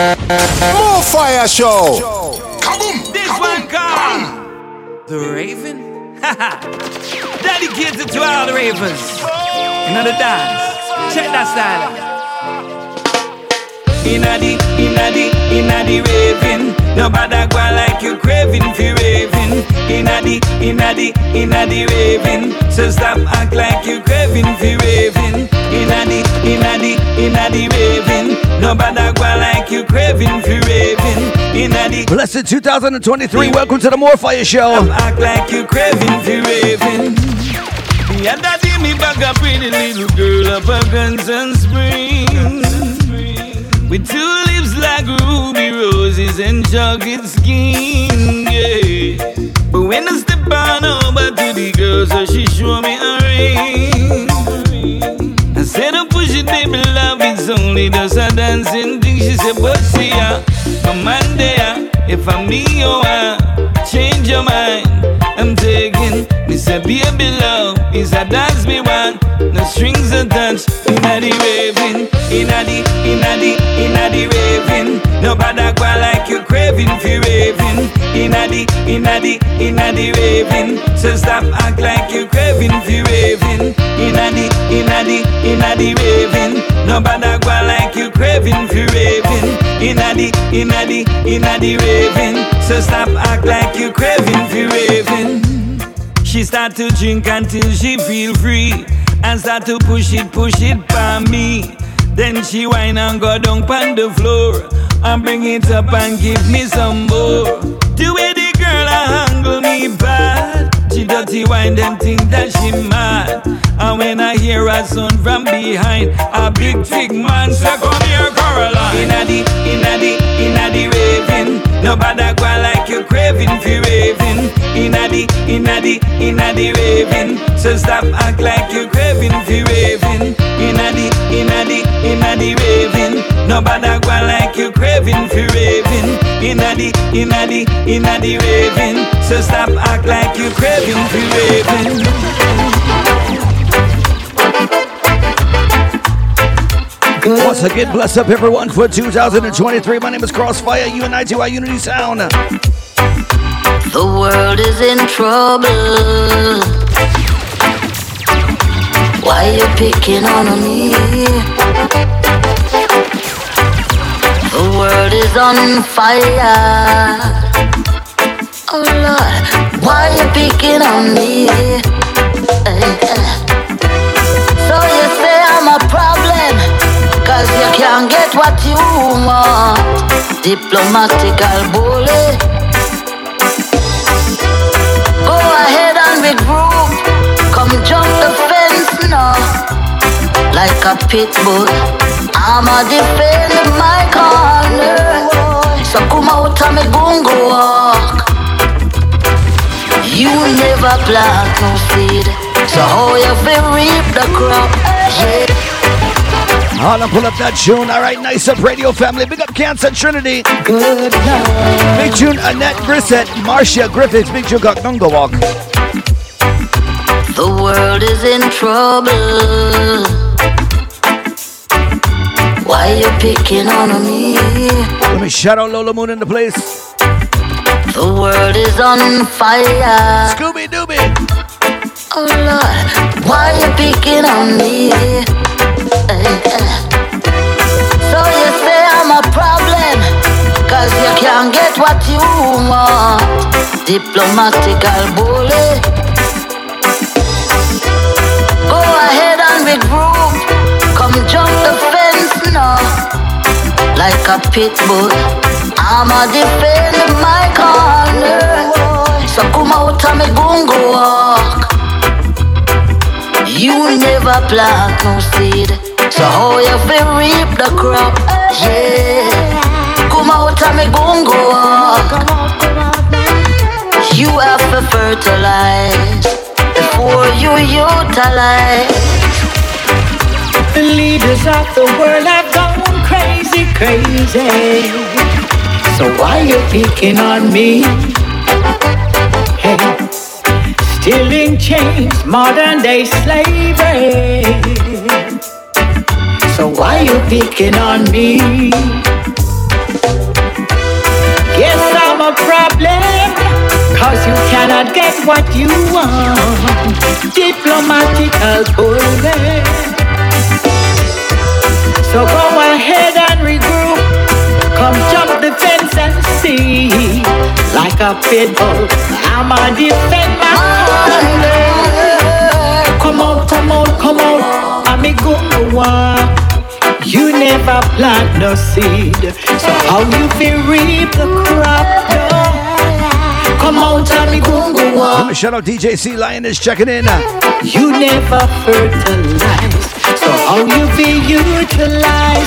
More Fire Show. Kaboom! This one called The Raven. Daddy gives it to all the ravens. Another dance. Check that style. Inna the, inna the, inna the raving. Nobody go like you craving for raving. Inna the, inna the, inna the raving. So stop act like you craving for raving. Inna the, inna the, inna the raving. Nobody go like you craving for raving. Blessed 2023. Welcome to the More Fire Show. Stop act like you craving for raving. Yeah, daddy, me back a pretty little girl up a Guns and Springs. With tulips like ruby roses and chocolate skin, yeah. But when I step on over to the girl, so she show me a only just a dancing thing. She said, but see ya, come on if I'm me, oh, I change your mind. I'm taking, me say, baby, love, is a dance me one. no strings attached, the raving, inna the, inna the, inna the raving. Nobody go like you craving for raving, inna the, inna the, inna the raving. So stop act like you craving for raving, inna the, inna the, inna the raving. Nobody go like you craving for raving, inna the, inna the, inna the raving. So stop act like you craving for raving. She start to drink until she feel free and start to push it, push it by me. Then she whine and go down on the floor and bring it up and give me some more. The way the girl a handle me bad, she dirty wine them think that she mad. And when I hear a sound from behind, a big big man say, "Come here, Caroline." Inna the, inna the, inna the raving. Nobody go like you craving for raving. Inna the, inna the, inna the raving. So stop act like you craving for raving. Inna the, inna the, inna the raving. Nobody go like you craving for raving. Inna the, inna the, inna the raving. So stop act like you craving for raving. Once again, bless up everyone for 2023. My name is Crossfire, UNITY Unity Sound. The world is in trouble. Why you picking on me? The world is on fire. Oh Lord, why you picking on me? So you say I'm a problem, cause you can't get what you want. Diplomatical bully. Go ahead and regroup. Come jump the fence now. Like a pit bull. I'ma defend my corner. So come out of me gungo walk. You never plant no seed. So how you feel reap the crop? Yeah. I'll pull up that tune. All right, nice up, radio family. Big up Cancer Trinity. Good night. Big tune, Annette Grissett, Marcia Griffiths. Big tune, Gunga Walk. The world is in trouble. Why you picking on me? Let me shout out Lola Moon in the place. The world is on fire. Scooby Dooby. Oh Lord, why you picking on me? So you say I'm a problem, cause you can't get what you want. Diplomatical bully. Go ahead and regroup. Come jump the fence now. Like a pit bull. I'ma defend my corner. So come out of me gungo walk. You never plant no seed. So how you feel reap the crop? Yeah. Come out of me gungo walk. You have to fertilize before you utilize. The leaders of the world have gone crazy, crazy. So why you picking on me? Hey, still in chains, modern day slavery. So why you picking on me? Yes, I'm a problem. Cause you cannot get what you want. Diplomatical bullshit. So go ahead and regroup. Come jump the fence and see. Like a pit bull, I'ma defend my honor. Come out, come out, come out, I'ma go to away. You never plant no seed, so how you feel reap the crop? No. Come on, tell me, gungu Let me shout out DJ C Lion is checking in. You never fertilize, so how you feel utilize?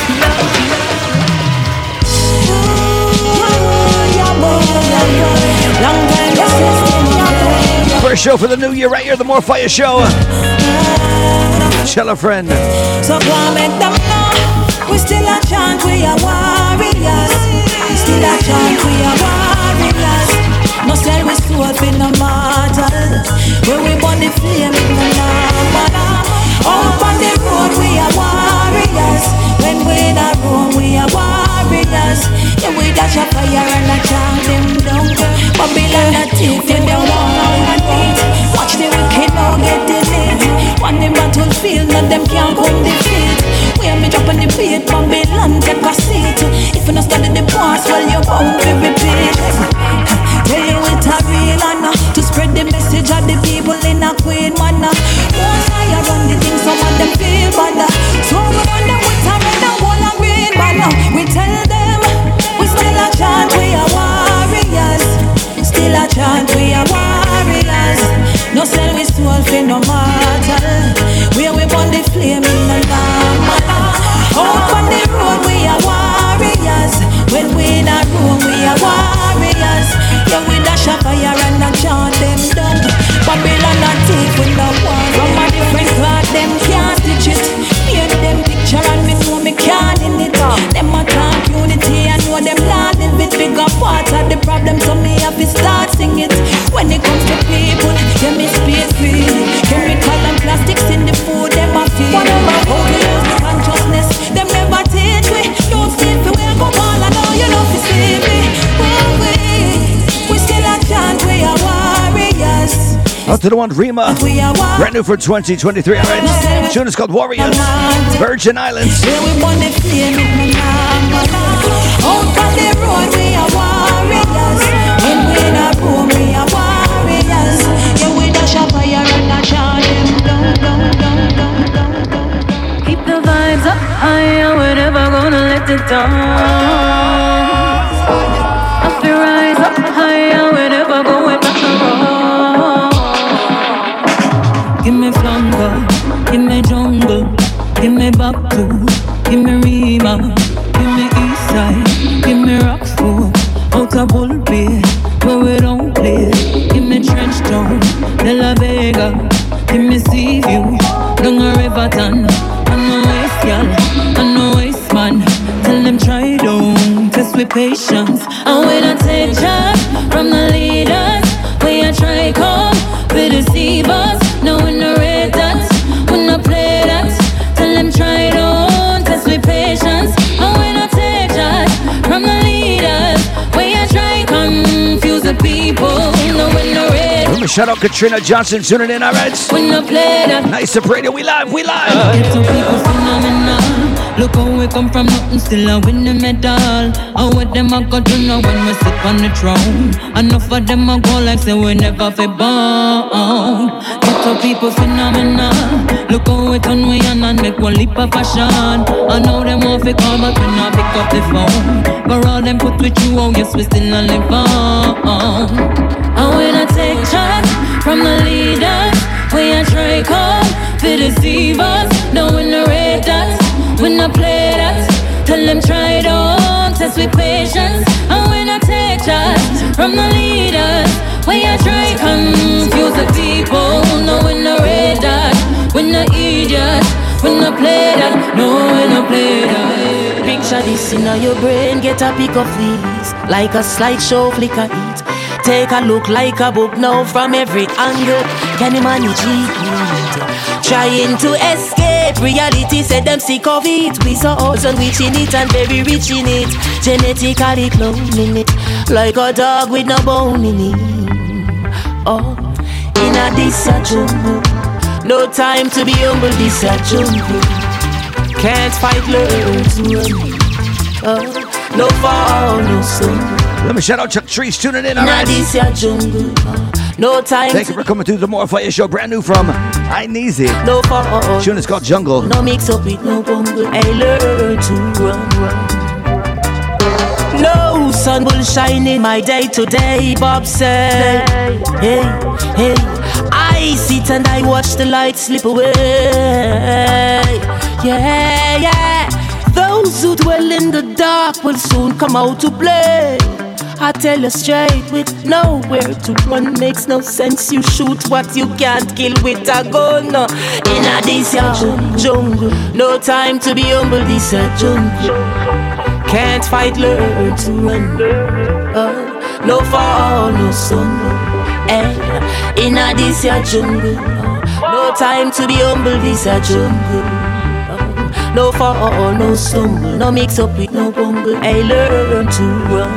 First show for the new year right here, the More Fire Show. Tell a friend. So we still a chant, we are warriors. Still a chant, we are warriors. No sell we soul for no mortal. When we burn the flame, it no normal. Out on the road, we are warriors. When we in a room, we are warriors. Yeah, we dash a fire and a chant them down. Babylon a thief, them down beat. Watch the wicked now get delete. On the battlefield, none them can't come defeat. Where me drop on the beat, Babylon take a seat. If you not study the past, well you bound to repeat. You it's a real honor to spread the message of the people in a queen manner. Once I run the thing, some of them feel bad. So we run them with a red and gold and green banner. We tell them we still a chant, we are warriors. Still a chant, we are warriors. No sell we soul for no mortal. Where we burn the flame in the lamb. We room we are warriors. Yeah we dash a fire and a chant them down. Babylon a thief with no one. From a different cloth them can't stitch it. Paint them picture and me know me can't in it. Them a talk unity and know them not live it. Bigger part of the problem so me have to start sing it. When it comes to people, yeah me space free. Chemical and plastics in the food them a feed. To the one Rima. Brand new for 2023. All right. Tune is called Warriors. Virgin Islands. Keep the vibes up higher, we're never gonna let it down. Me Baku, give me Rema, give me Eastside, give me Rockfort, Outer Bull Bay, where we don't play. Give me Trench Town, De La Vega, give me Sea View, down a Riverton, I know waste y'all, I know waste man. Tell them try don't test with patience. And when I take charge from the leaders, we I try come, we deceive us. No rate. Let me shout out Katrina Johnson tuning in. All right. We no play that. Nice up radio. We live. We live. Phenomenal. Look how we come from nothing, still I win the medal. And what them I got to know when we sit on the throne. Enough of them I go like say we never fi born. Get some people phenomenal. Look how we turn we on and make one leap of fashion. I know them want fi call but we not pick up the phone. For all them put with you, oh yes we still a live on. And when I take charge from the leaders, we a try come to deceive us. No we no rate that, we no play that. Tell them try don't test with patience. And when I take charge from the leaders, we a try confuse the people. No we no rate that, we no idiots. We no play that, no we no play that. Picture this in your brain, get a pick of these Like a slideshow flicker it Take a look like a book now from every angle Can you manage it? Trying to escape reality, said them sick of it We so old and rich in it and very rich in it Genetically cloning it Like a dog with no bone in it Oh, in a this jungle. No time to be humble, this a jungle. Can't fight, run. Oh, no fall, no sun. Let me shout out Chuck Trees tuning in. In a this a jungle. No time. Thank you for coming to the More Fire Show, brand new from Ineasy. No fall. Tune is called Jungle. No mix up with no bungle. I learn to run, run. No sun will shine in my day today, Bob said. Hey, hey, I sit and I watch the light slip away. Yeah, yeah. Those who dwell in the dark will soon come out to play. I tell you straight, with nowhere to run makes no sense. You shoot what you can't kill with a gun. In a this jungle, no time to be humble. This a jungle. Can't fight, learn to run. Uh, no fall, no sun. Eh, in a this a jungle. No time to be humble. This a jungle. No fall, no stumble, no mix up with no bungle. I learn to run.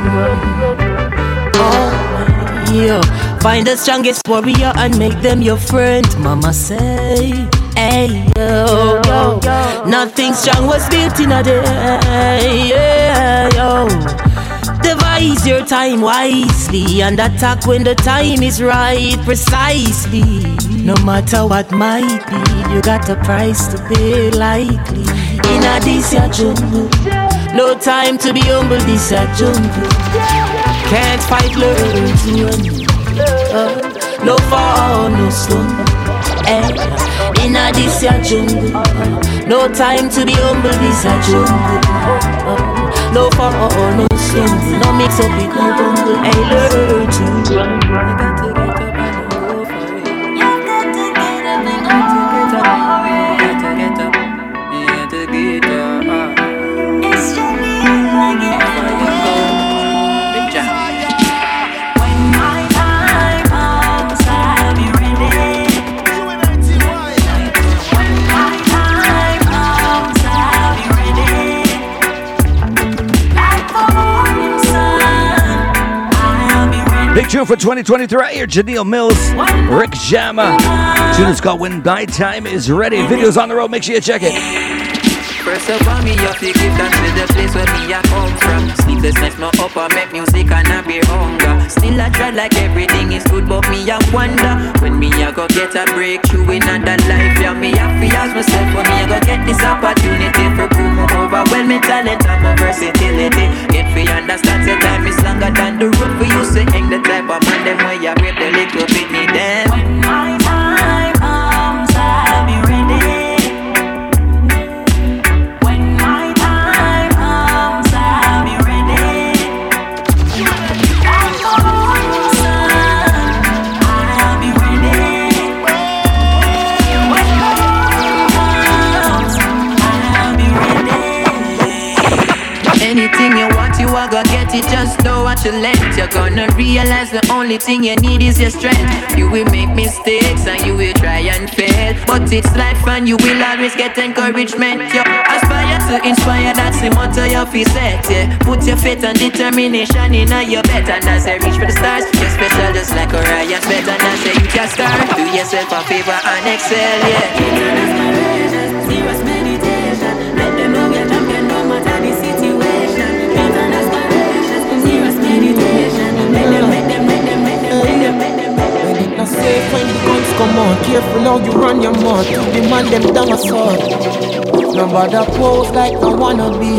Oh, yeah. Find the strongest warrior and make them your friend. Mama say, hey, yo, yo. Nothing strong was built in a day. Yeah, yo. Devise your time wisely and attack when the time is right, precisely. No matter what might be, you got a price to pay likely. In a this ya jungle, no time to be humble. This a jungle. Can't fight, learn to run. Uh, no fall, no slum. Eh, in a this ya jungle, no time to be humble. This a jungle. Uh, no fall, no slum. No mix up with no bungle. I learn to run. Big tune for 2023 right here, Janelle Mills, Rick Jama. Tune is called When My Time Is Ready. Videos on the road, make sure you check it. First up all, me have to give thanks to the place where me a come from. Sleepless nights, no up, I make music and I be hunger. Still I try like everything is good, but me a wonder when me a go get a breakthrough in another life. Yeah, me I happy as myself when me a go get this opportunity for prove my overwhelming talent and my versatility. Yet for understand the time is longer than the road for you say hang the type of man them where you rape the little bit need them. Let. You're gonna realize the only thing you need is your strength. You will make mistakes and you will try and fail. But it's life and you will always get encouragement. You aspire to inspire, that's the motto you feel set. Yeah. Put your faith and determination in your bet. And as I reach for the stars, you're special just like Orion. Better than I say you can start. Do yourself a favor and excel, yeah. Safe when the guns come on Careful how you run your mouth To the man them down a sword Nobody pose like I wanna be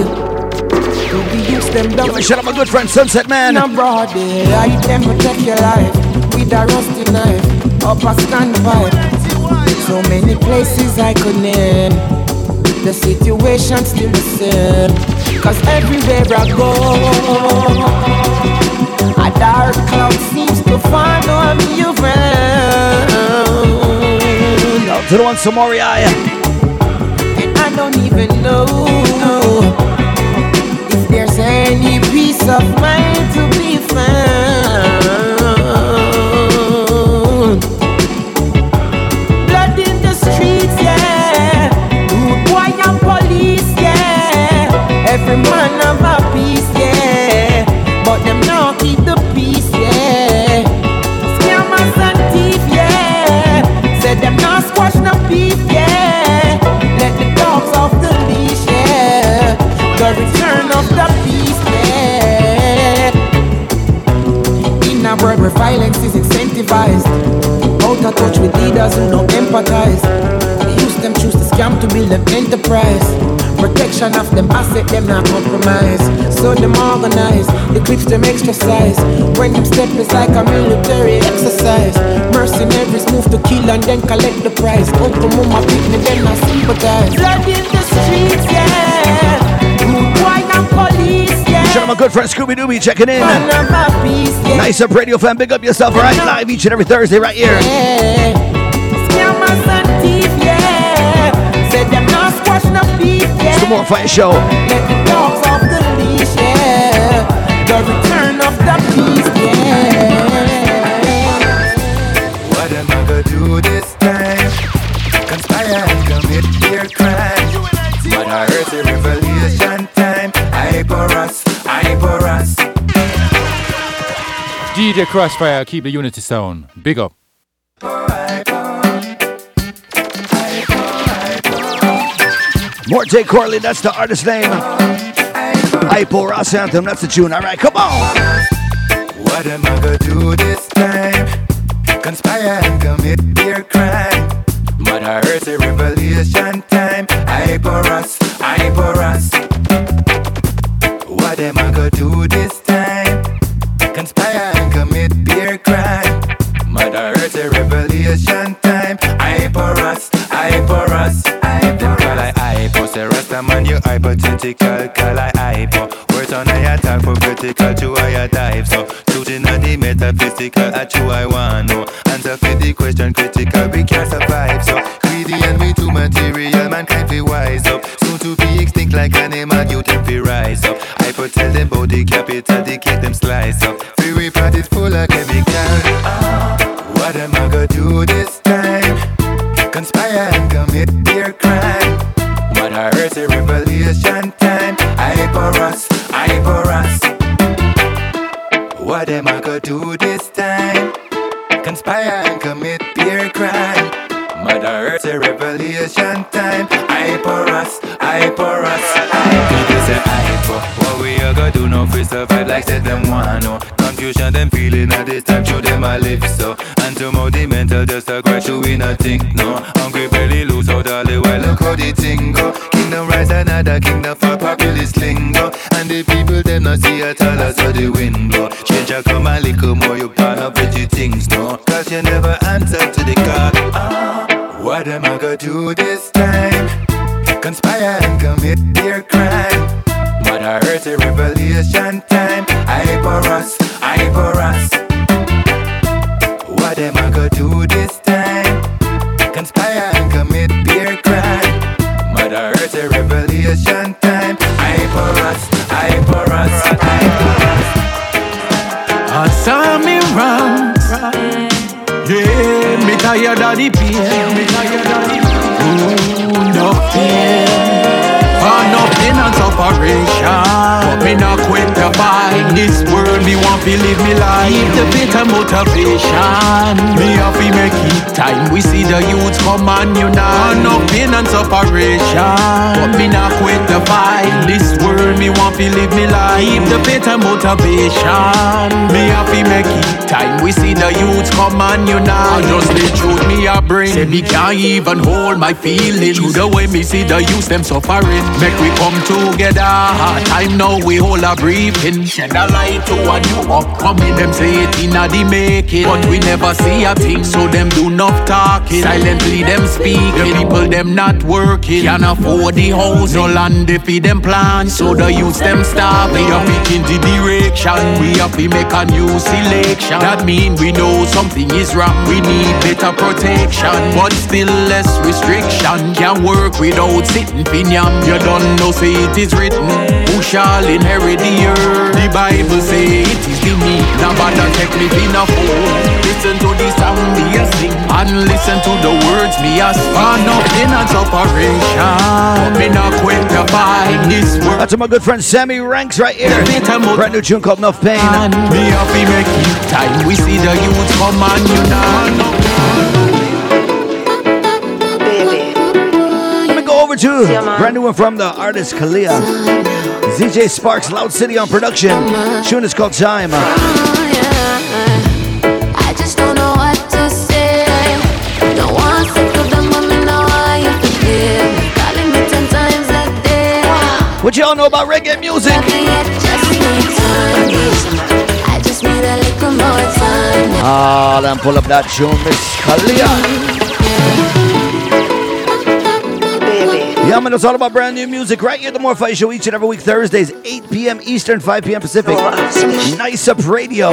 To the youths them down shout out my good friend Sunset Man. In a broad day, I them protect your life with a rusty knife, up a standpipe. So many places I could name, the situation still the same. Cause everywhere I go, dark cloud seems to follow me around. Out to the one Samoria. And I don't even know if there's any peace of mind to be found. Blood in the streets, yeah. Rude boy and police, yeah. Every touch with leaders who don't empathize. Use them choose to scam to build an enterprise. Protection of them asset, them not compromise. So them organize, equips them exercise. When them step is like a military exercise. Mercenaries move to kill and then collect the prize. Uncle mama pick me, then I sympathize. Blood in the streets, yeah. Boy and police. Shout out my good friend Scooby Dooby checking in. Man of a peace, yeah. Nice up radio fan, big up yourself, all right? Live each and every Thursday right here. Yeah. Scammers and thief, yeah. Said them not squash no beef, yeah. It's the More Fire Show. Let the dogs off the leash, yeah. The return of the beast, yeah. DJ Crossfire, keep the unity sound. Big up. Morte Corley, that's the artist name. Hypo Ross Anthem, that's the tune. All right, come on. What am I gonna do this time? Conspire and commit their crime. But I heard the revelation time. I for us, I for us. What am I gonna do this time? Revelation time. I for us, I for us. I for call I hypo, say Rasta man you hypothetical, call I hypo. Words on I attack for critical to I dive. So shooting at the metaphysical, at you I want know. Answer for the question critical, we can't survive. So greedy and we too material, mankind be wise up. Soon to be extinct like animal, you them fi rise up. I put tell them about the capital, they get them slice up. Free we pot it full of chemical. What am I gonna do this time? Conspire and commit their crime. But I heard the revelation time. I for us, I for us. What am I gonna do this time? Conspire and commit their crime. I heard the revelation time. I for us, I for us. People say I for what we are gonna do. No free survive like said them want no confusion. Them feeling at this time show them a live so. And to the mental just a crash we nothing no. Hungry belly lose out all the while look how the thing go. Kingdom rise another kingdom for populist lingo. And the people them not see at all as the wind blow. Change a come a little more you pan up with your things no. Cause you never answer to the call. Ah, what am I gonna do this time? Conspire and commit their crime. But I heard the revelation time. I for us, I for us. What am I gonna do this time? Conspire and commit their crime. I heard the revelation time. I for us, I for us, I for us. Saw me wrong. Yeah, me tired of the pain. Me tired of the pain. Ooh, no pain. For nothing and separation. But me not quit fight. This world me want to live me life. Keep the bitter motivation. Me happy make it time. We see the youth come and unite. No pain and separation. But me not quit the fight. This world me want to live me life. Keep the bitter motivation. Me happy make it time. We see the youth come and unite. I just the truth me a bring. Say me can't even hold my feelings. To the way me see the youth them suffering. Make we come together. Time now we all a breathing. Shed a light to a new upcoming. Them say it in a the making. But we never see a thing. So them do not talking. Silently them speaking. The people them not working. Can't afford the house. No land feed them plans. So the youth them starving. We are picking the direction. We have to make a new selection. That mean we know something is wrong. We need better protection. But still less restriction. Can't work without sitting pinyam. You don't know say it is written. Who shall inherit the earth? The Bible say it is the me. Now bother take me in a fool. Listen to the sound me a sing. And listen to the words me a speak. For nothing and separation. Me not quit the fight this world. That's my good friend Sammy Ranks right here. Brand new tune called Enough Pain. Me happy make it time. We see the youth come and unite. two, brand new one from the artist Kalia. ZJ Sparks, Loud City on production. Tune is called Time. What y'all know about reggae music? Ah, oh, then pull up that tune, Miss Kalia. Yeah, man, it's all about brand new music right here at the More Fire Show each and every week, Thursdays, 8 p.m. Eastern, 5 p.m. Pacific. Nice Up Radio.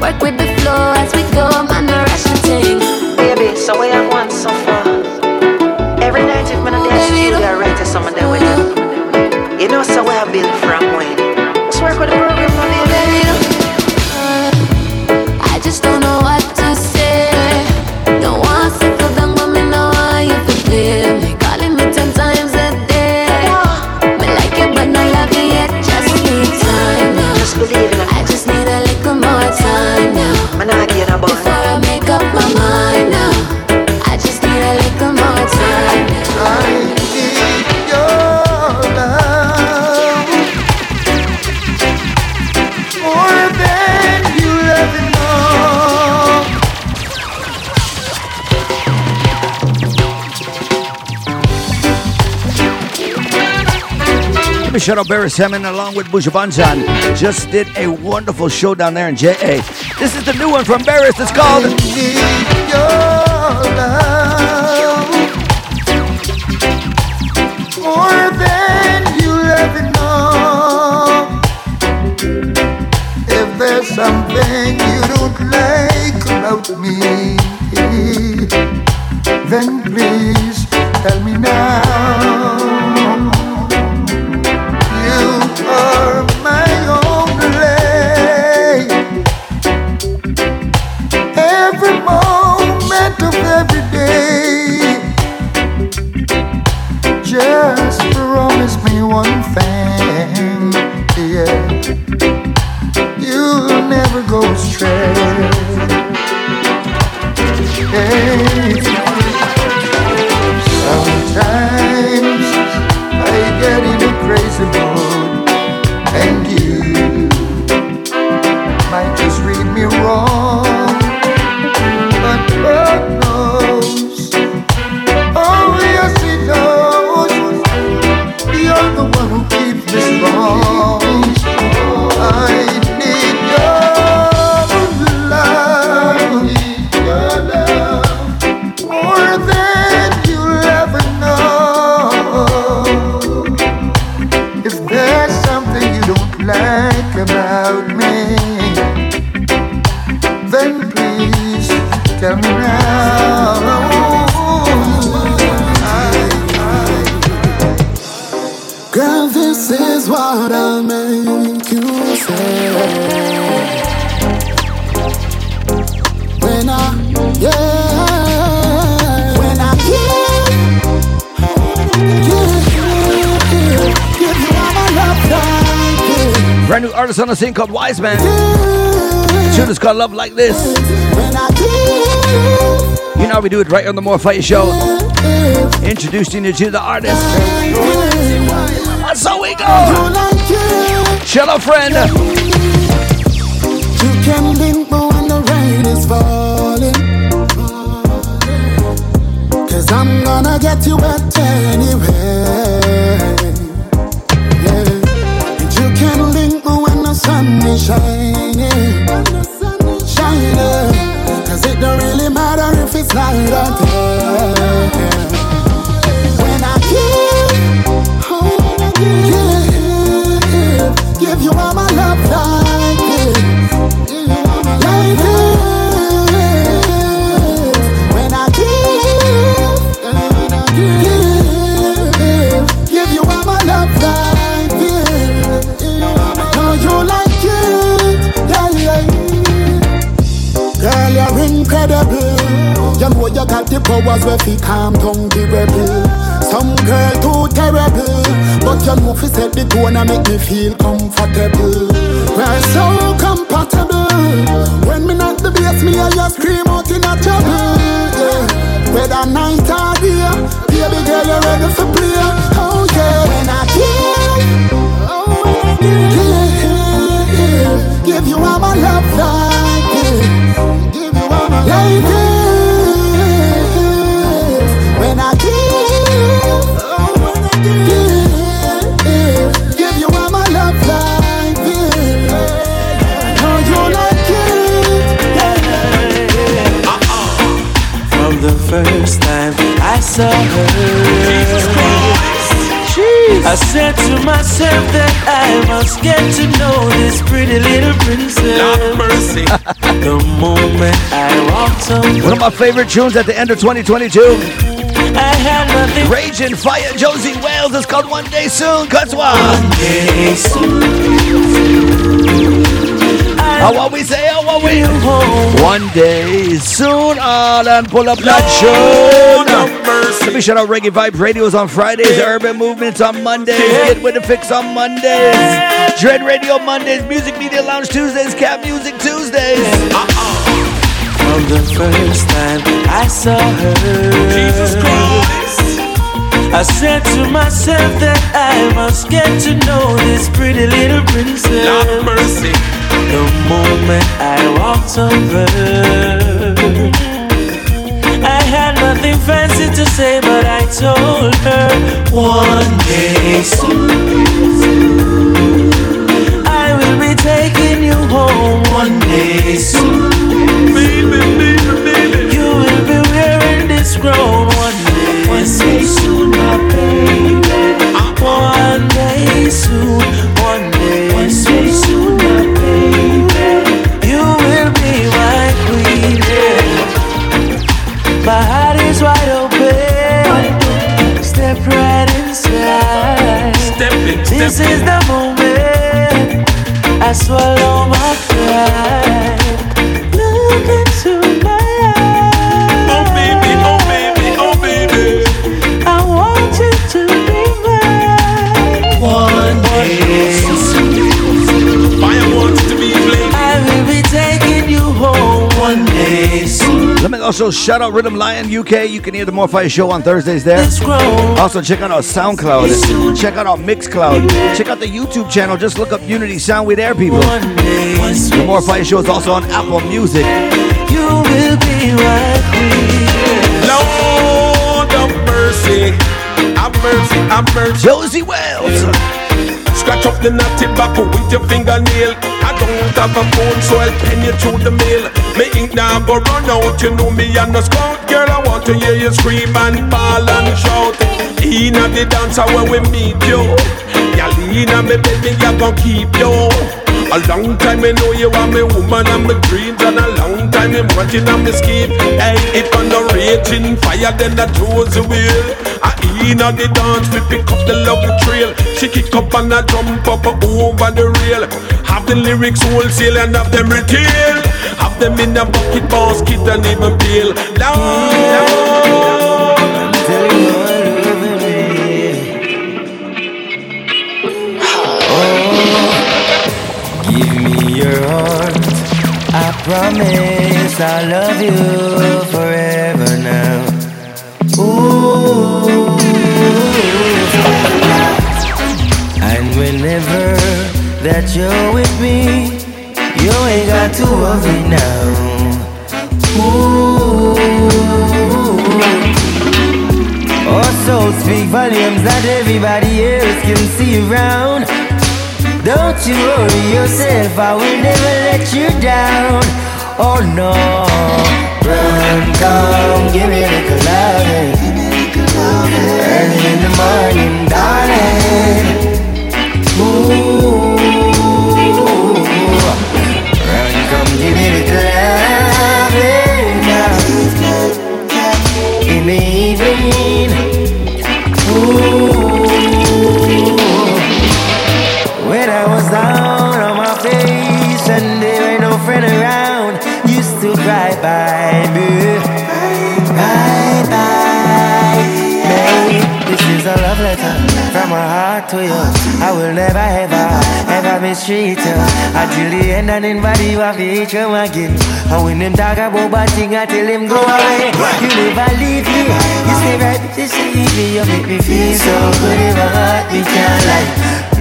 Work with Shout out Beres Hammond along with Buju Banton just did a wonderful show down there in JA. This is the new one from Beres. It's called If there's something you don't like about me a thing called Wise Man. Tune is called Love Like This. You know how we do it right on the More Fire Show. Introducing you to the artist. And so we go. Chill friend. You can limp when the rain is falling. Cause I'm gonna get you wet anyway. sunshine. Flowers where fi calm down the rebel. Some girl too terrible, but you know fi set the tone and make me feel comfortable. We're so compatible. When me not the bass, me I just scream out in a trouble. Yeah. Whether night or day, baby girl you ready for play? Oh yeah. When I give, oh when I give, give you all my love like this, give you all my like this. The first time I saw her, I said to myself that I must get to know this pretty little princess. Lord mercy. the moment I walked on, One of my favorite tunes at the end of 2022. I had nothing. Raging Fyah Josey Wales. It's called One Day Soon. Cause what? day How what we say? How what we? One day soon. All and pull up that show. Let me shout out Reggae Vibe Radios on Fridays, Urban Movements on Mondays, Get With The Fix on Mondays, Dread Radio Mondays, Music Media Lounge Tuesdays, Cat Music Tuesdays. Uh-uh. From the first time I saw her, Jesus Christ, I said to myself that I must get to know this pretty little princess. Lord mercy. The moment I walked over, I had nothing fancy to say, but I told her one day soon I will be taking you home. One day soon, baby, baby, baby, you will be wearing this crown. One day, one day soon, my baby. One day soon, This is the moment I swallow my pride. Look Let me also shout out Rhythm Lion UK. You can hear the More Fire Show on Thursdays there. Also, check out our SoundCloud. Check out our Mixcloud. Check out the YouTube channel. Just look up Unity Sound. We there, people. The More Fire Show is also on Apple Music. you will be my queen. Lord of mercy. Have mercy, have mercy. Josey Wales. Scratch up the natty tobacco with your fingernail. Don't have a phone, so I'll pen you to the mail. Me ink now go run out, you know me and the scout. Girl, I want to hear you scream and ball and shout. In the dancer where we meet you. Y'all in me baby, I gon' keep you. A long time I know you are my woman and my dreams And a long time I'm watching on my scheme. Hey, if I'm not raging fire then I chose the wheel. I in on the dance, we pick up the love trail. She kick up and I jump up over the rail. Have the lyrics wholesale and have them retail. Have them in a bucket basket and even bail. Lord, promise I'll love you forever now. Ooh. And whenever that you're with me, you ain't got to worry now. Ooh. Also speak volumes that everybody else can see around. Don't you worry yourself, I will never let you down. Oh no, run, come, give me the loving. Early in the morning, darling. Ooh, the then body you have to again. And when them talk about bad thing, I tell them go away. You never leave me. You stay right see me. You make me feel so good in my heart. Me can't lie.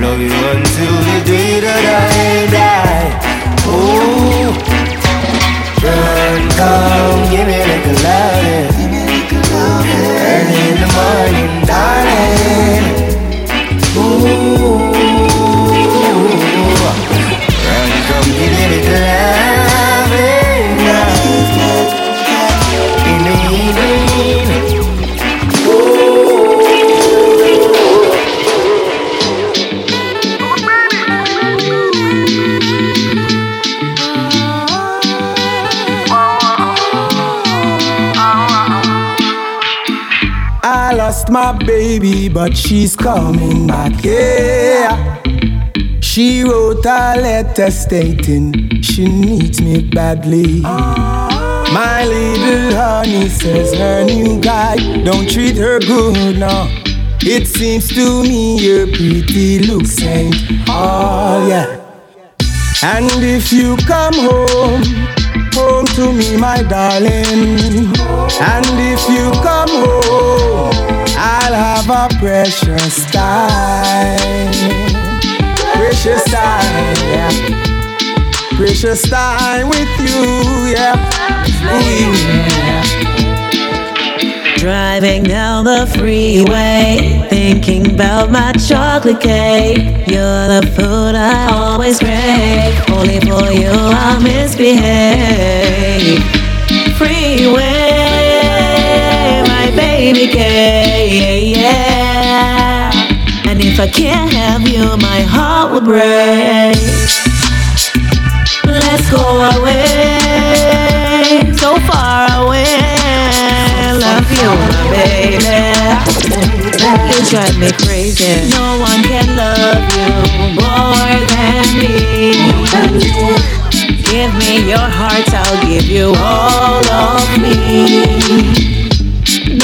Love you until the day that I die. Oh, run, come, give me like a loving. Early in the morning, darling. Ooh, my baby, but she's coming back. Yeah. She wrote a letter stating she needs me badly. My little honey says her new guy don't treat her good no. It seems to me your pretty looks ain't all, yeah. And if you come home, home to me, my darling. And if you come home, I'll have a precious time. Precious time, yeah. Precious time with you, yeah. Driving down the freeway, thinking about my chocolate cake. You're the food I always crave. Only for you I'll misbehave. Freeway, my baby cake, yeah. If I can't have you, my heart will break. Let's go away, so far away. Love you, my baby. You drive me crazy. No one can love you more than me. Give me your heart, I'll give you all of me.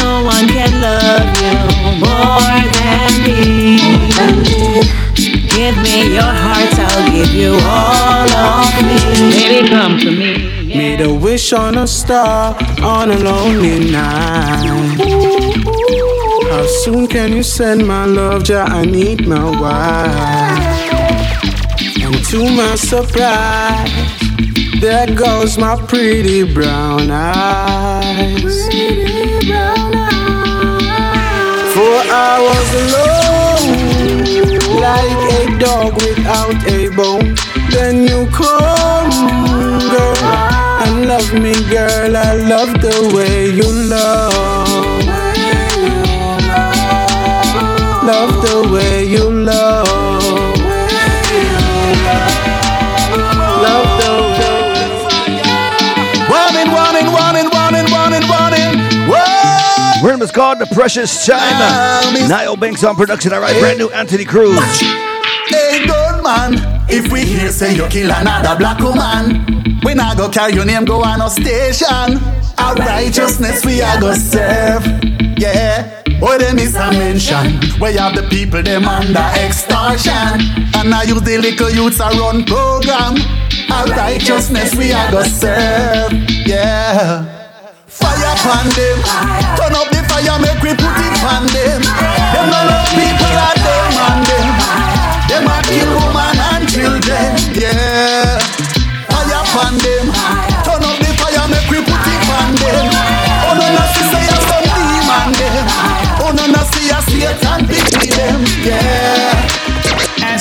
No one can love you more than me. Give me your heart, I'll give you all of me. Baby, come to me. Made a wish on a star on a lonely night. How soon can you send my love, Ja? I need my wife. And to my surprise, there goes my pretty brown eyes. For I was alone, like a dog without a bone. Then you come, girl, and love me, girl. I love the way you love. Love the way you love. Is called The Precious Time. Niall Banks on production. All right, brand new Anthony Cruz. Hey, good man. If we hear say you kill another black woman, we not go carry your name go on no station. Our righteousness we are go serve. Yeah. Boy, them is a mention. Where have the people them under extortion. And I use the little youths a run program. Our righteousness we are go serve. Yeah. Fire upon them. Turn up fire, make we put it on them. Them no love people are them on them. Them a kill woman and children. Yeah. Fire upon them. Turn up the fire, make we put it on them. Oh no, no, see say you some demon them. Oh no, no, see a Satan pity them. Yeah.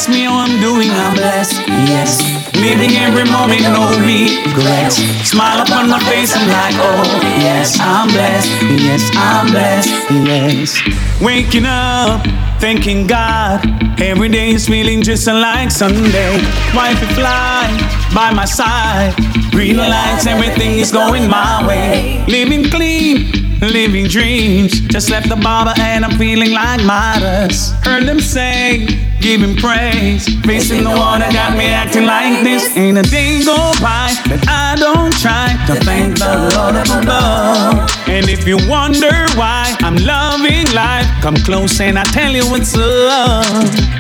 Ask me how I'm doing, I'm blessed. Yes. Living every moment, no regrets. Smile upon my face, I'm like, oh, yes, I'm blessed. Yes, I'm blessed. Yes. Waking up, thanking God. Every day is feeling just like Sunday. Wifey fly by my side. Lights, everything is going my way. Living clean, living dreams. Just left the barber and I'm feeling like Midas. Heard them say, him praise. Facing the one that got me acting like this. Ain't a day go by that I don't try to thank the Lord above. And if you wonder why I'm loving life, come close and I tell you what's up.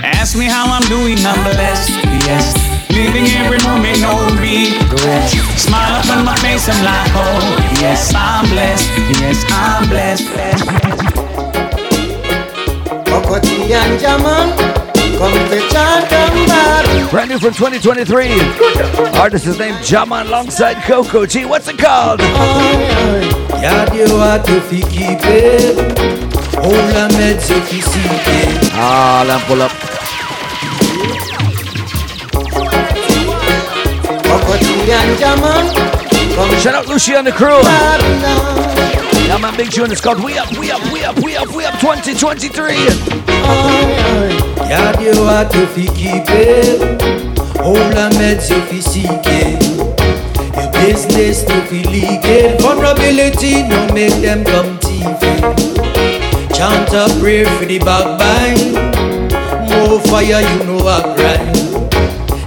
Ask me how I'm doing, I'm blessed, yes. Living every moment, no regrets. Smile up on my face, I'm like, oh, yes, I'm blessed, yes, I'm blessed. Kokoti and bar. Brand new from 2023. Artist is named Jaman alongside Coco G. What's it called? Y'a des watts fi keep On la met ce qui s'y Ah, là, pull up. Kokoti and Jaman, Shout out Lucy and the crew. Yeah, man, big tune. It's called We Up, We Up, We Up, We Up, We Up 2023. Y'a des watts fi keep On la met ce qui s'y Your business to feel leaking Vulnerability no make them come thieving Chant a prayer for the backbite. More fire you know I grind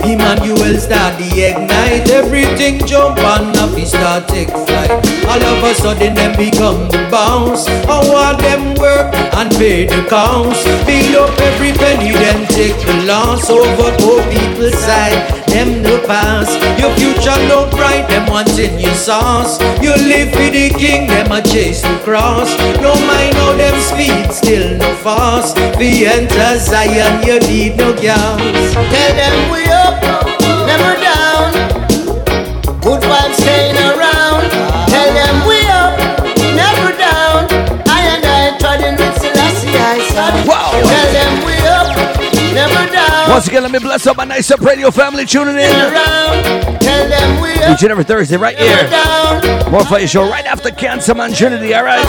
Emmanuel start the ignite. Everything jump up, he start take flight. All of a sudden them become the bounce. I want them work and pay the counts. Build up every penny then take the loss Over poor people's side, them no pass Your future look bright, them wanting your sauce. You live for the king, them a chase the cross. No mind how them speed, still no fast The enter Zion, you need no gas. Tell them we up, never down. Good Once again, let me bless up my nice up radio family tuning in. around Tell them we Each and every Thursday, right here. More Fire Show right after Cancer Man Trinity, alright?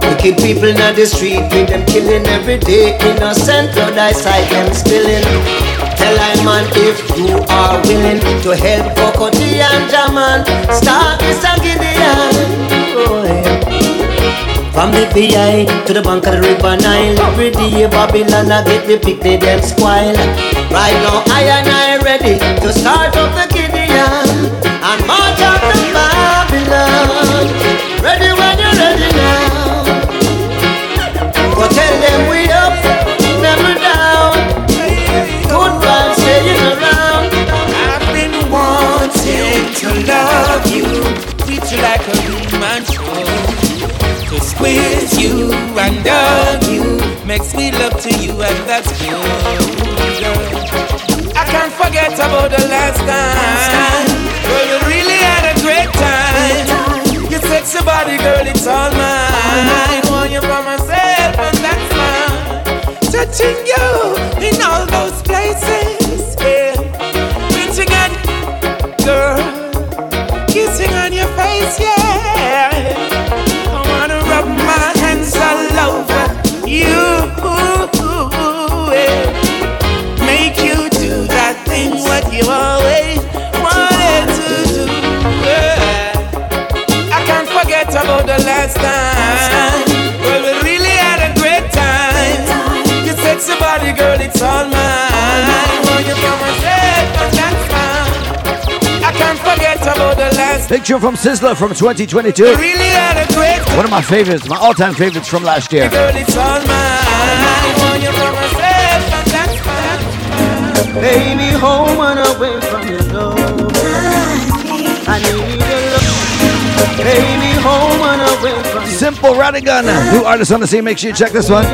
Wicked people in the street with them killing every day. Innocent blood I sight them spilling. Tell I man if you are willing to help Kokoti and Jaman, start this From the VI to the bank of the river Nile Every day Babylon I get the pick they them spoil Right now I and I ready to start up the you and hug you, makes me love to you, and that's good. I can't forget about the last time. Girl, we really had a great time. Your sexy body, girl, it's all mine. I Want you for myself, and that's mine. Touching you last time. Well, we really had a great time. Your sexy body, girl, it's all mine. Want you for myself, and that's fine. I can't forget about the last. Picture from Sizzla from 2022. Really had a great One of my favorites, my all-time favorites from last year. girl, it's all mine. Want you for myself, and that's fine. Baby, home and away from your love. I need your love. Baby, home and away from Simple Radigan, new artist on the scene. Make sure you check this one.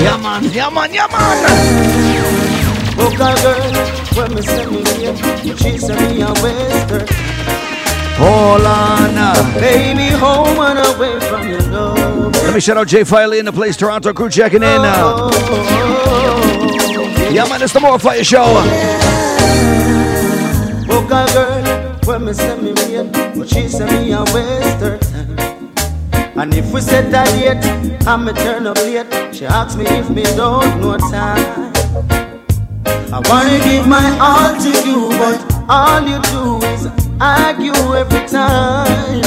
Yeah, man, yeah, man, yeah, man. Oh, God, girl, when me send me here, she send me a western. Hold on. Baby, home and away from your love. Let me shout out Jay Filey in the place, Toronto crew checking in. Uh, yeah, man, it's the More Fire Show. Oh, God, girl, me say me wait, but she say me a waste her time. And if we set a date, I'm a turn up late. She asks me if me don't know time. I wanna give my all to you, but all you do is argue every time.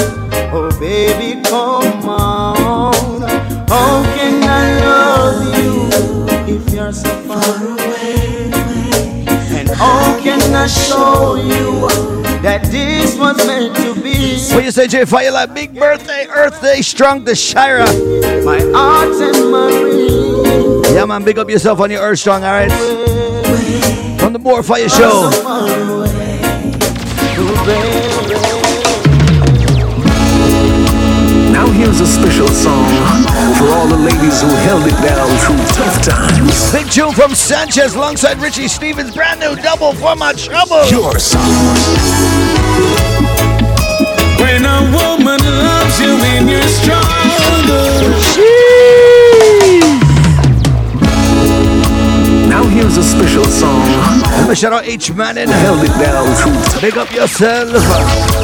Oh baby, come on. How can I love you if you're so far away? And how can I show you? This was meant to be. What you say, Jay Fire? Like big birthday, Earth Day, strong the Shira. My heart and marine. Yeah, man, big up yourself on your Earth Strong, alright? From the More Fire Show. Now here's a special song for all the ladies who held it down through tough times. Big tune from Sanchez alongside Richie Stephens, brand new double for my trouble. Your song. When a woman loves you in your struggle. Now here's a special song. Let me shout out H Manning. Held it down through Big up yourself.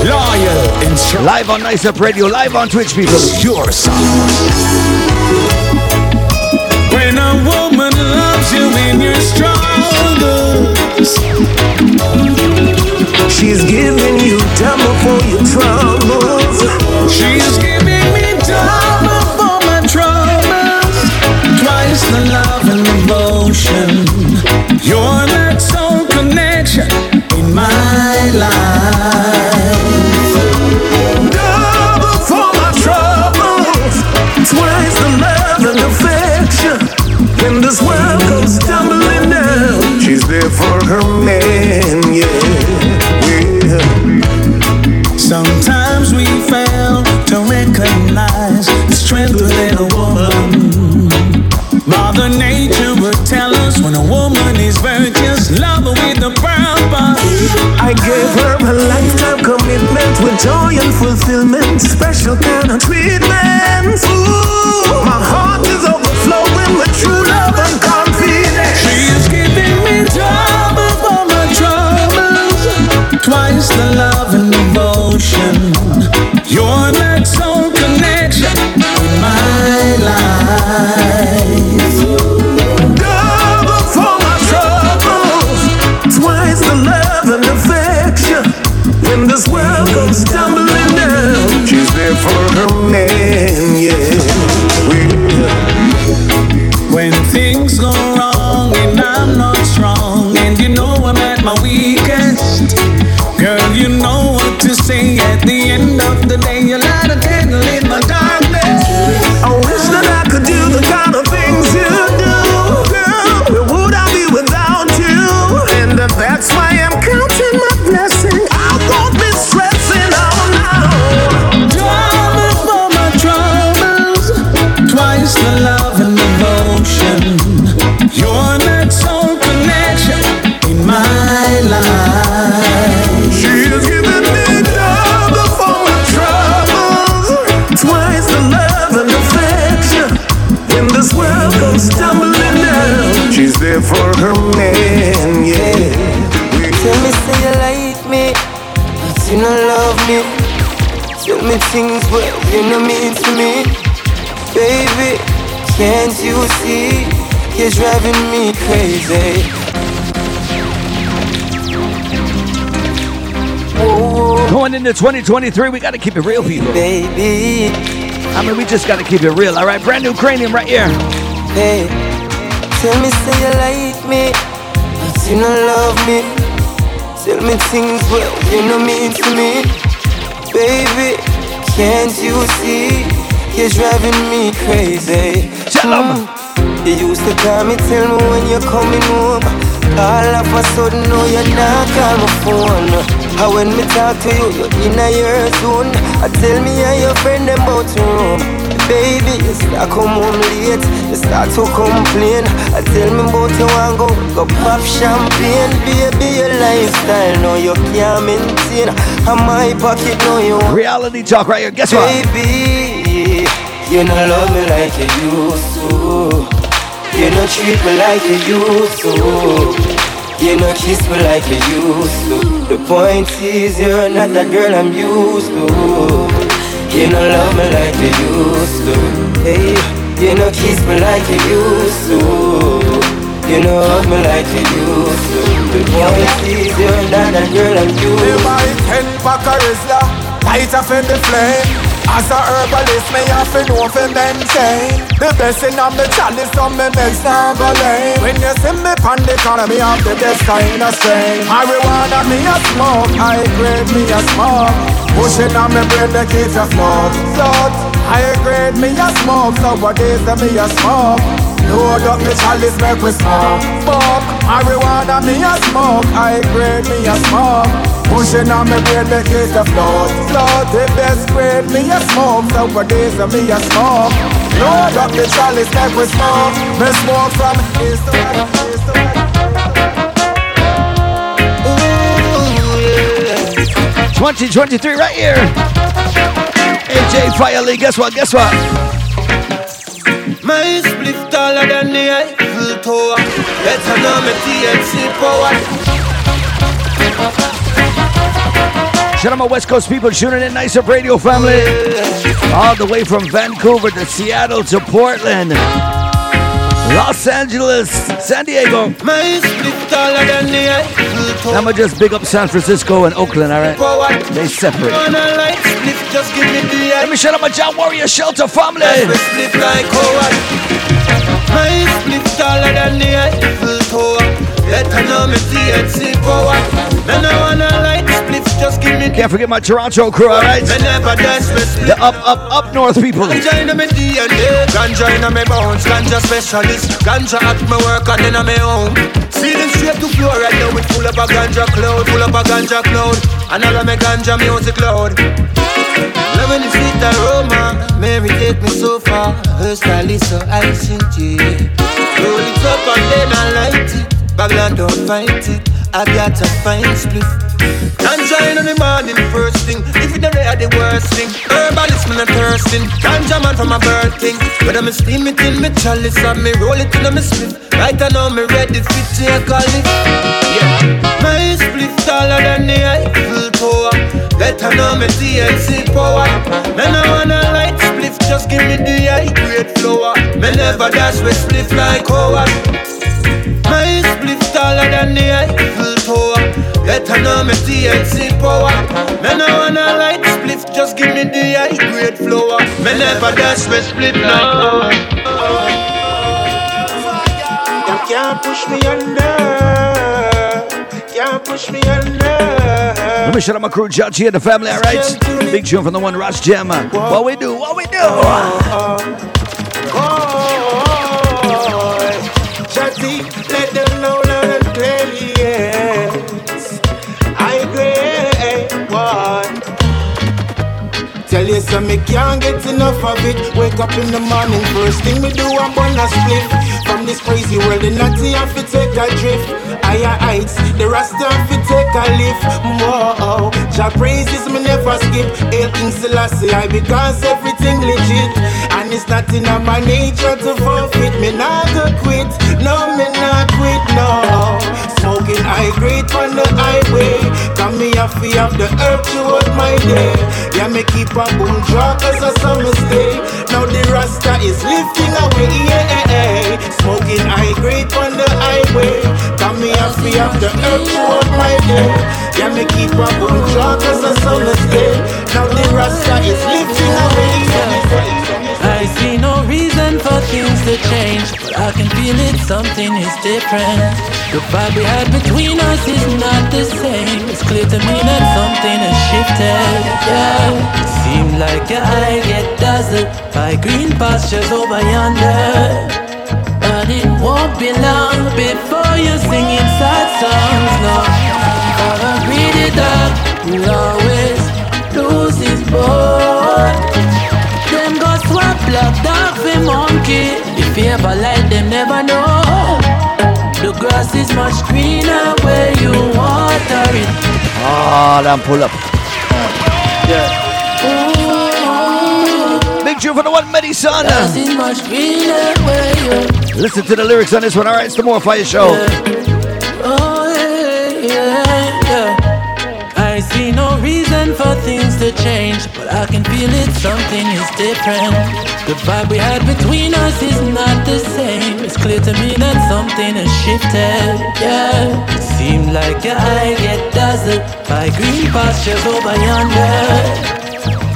Loyal and Live on Nice Up Radio, live on Twitch, people. Your song. When a woman loves you in your struggles. You're driving me crazy? Going into 2023, we gotta keep it real, people. Baby. I mean, we just gotta keep it real, alright? Brand new cranium right here. Hey, tell me say you like me, but you don't love me. Tell me things well you know mean to me, baby. Can't you see you're driving me crazy? Tell. You used to call me, tell me when you're coming home. All of a sudden, no, you're not call my phone. And when me talk to you, you're in a your zone. I tell me and your friend them about to roam. Baby, you start come home late, you start to complain. I tell me about you want go, go pop champagne. Baby, your lifestyle, no, you can't maintain. And my pocket, no, you Reality talk right here. Guess what? Baby, you don't love me like you used to. You don't treat me like you used to. You don't kiss me like you used to. The point is you're not the girl I'm used to. You don't love me like you used to. Hey, you don't kiss me like you used to. You know hug me like you used to. The point is you're not the girl I'm used to. buy ten pack of Rizla, light off in the flame. As a herbalist, me have to know fi maintain. The best in a me chalice, so me not go lame. When you see me pan the corner, me have the best kind of strain. Marijuana me a smoke, high grade me a smoke. Pushing on me brain, the keep you smoke. Slut, high grade me a smoke. Nowadays me a smoke Load up me chalice, make we smoke. Fuck, marijuana me a smoke. High grade me a smoke. Pushing on me brain, make it a float. Float, the best grade me a smoke. Nowadays uh, me a smoke. Load up the chalice, make we smoke. Me smoke from east to west, east to west. 2023 right here. AJ Fire League, guess what? Guess what? My split taller than the Eiffel Tower. Better know me TNC power. Shout out my West Coast people tuning in, nice up radio family. All the way from Vancouver to Seattle to Portland. Los Angeles, San Diego. My split taller than the Eiffel Tower. I'ma just big up San Francisco and Oakland, alright? They separate. On a light split, just give me the Let me shout out my John Warrior Shelter family. My split taller than the Eiffel Tower. Know me TNC power. No wanna light split, just give me Can't forget my Toronto crew, alright? Me never dash me split. The up, up, up north people. Ganja in me DNA, ganja in me bones, ganja specialist, ganja at my work and then me home. Ceiling straight to floor right now, full up a ganja cloud, full up a ganja cloud, and all of ganja music loud. Loving the sweet aroma, Mary take me so far. Her style is so yeah. Roll it up and then I light it. Babylon don't fight it. I got a fine split. Ganja in the morning, first thing. If it are the worst thing. Herbalist, man, I'm thirsting. Ganja man from my birthing. Whether me steam it in me chalice or me roll it in me split. Right now, me ready fit take a lift. Yeah. My split taller than the Eiffel Tower. Better know me TNC power. Me no wanna light spliff, just give me the high grade flower. Me never dash with spliff like Howard. My spliff taller than the Eiffel Tower. Better know me TNC power. Me no wanna light spliff, just give me the high grade flower. Me never dash with spliff like Howard. Them can't push me under. Push me under. Let me shout out my crew, Judge and the family, alright? Big tune from the one Ross Jam. What we do, what we do. Chatty, You so me can't get enough of it. Wake up in the morning, first thing we do, I'm gonna split. From this crazy world, the natty have to take a drift. Higher heights, the rasta have to take a lift. Whoa, Jah praises me never skip. Hail King Selassie, I because everything legit. And it's not in my nature to forfeit. Me not go quit, no me not quit, no. Smoking high grade on the highway. Come me a fee of the herb throughout my day. Yeah, me keep a boom draw cause I saw mistake. Now the rasta is lifting away, yeah. Smoking high grade on the highway. Come me a fee of the herb throughout my day. Yeah, me keep a boom draw cause I saw mistake. Now the rasta is lifting away, I can feel it, something is different. The vibe we had between us is not the same. It's clear to me that something has shifted. Yeah, it seems like your eye get dazzled by green pastures over yonder. But it won't be long before you're singing sad songs. No, for a greedy dog will always lose his. Them go swap black dog for monkey. If you ever like them, never know. The grass is much greener where you water it. Ah, damn, pull up. Ooh, Big tune for the one Medicine. grass is much greener where you. Listen to the lyrics on this one, alright? It's the More Fire Show. Oh yeah, yeah, yeah. I see no reason for things to change, but I can feel it. Something is different. The vibe we had between us is not the same. It's clear to me that something has shifted. Yeah, it seems like your eye get dazzled by green pastures over yonder.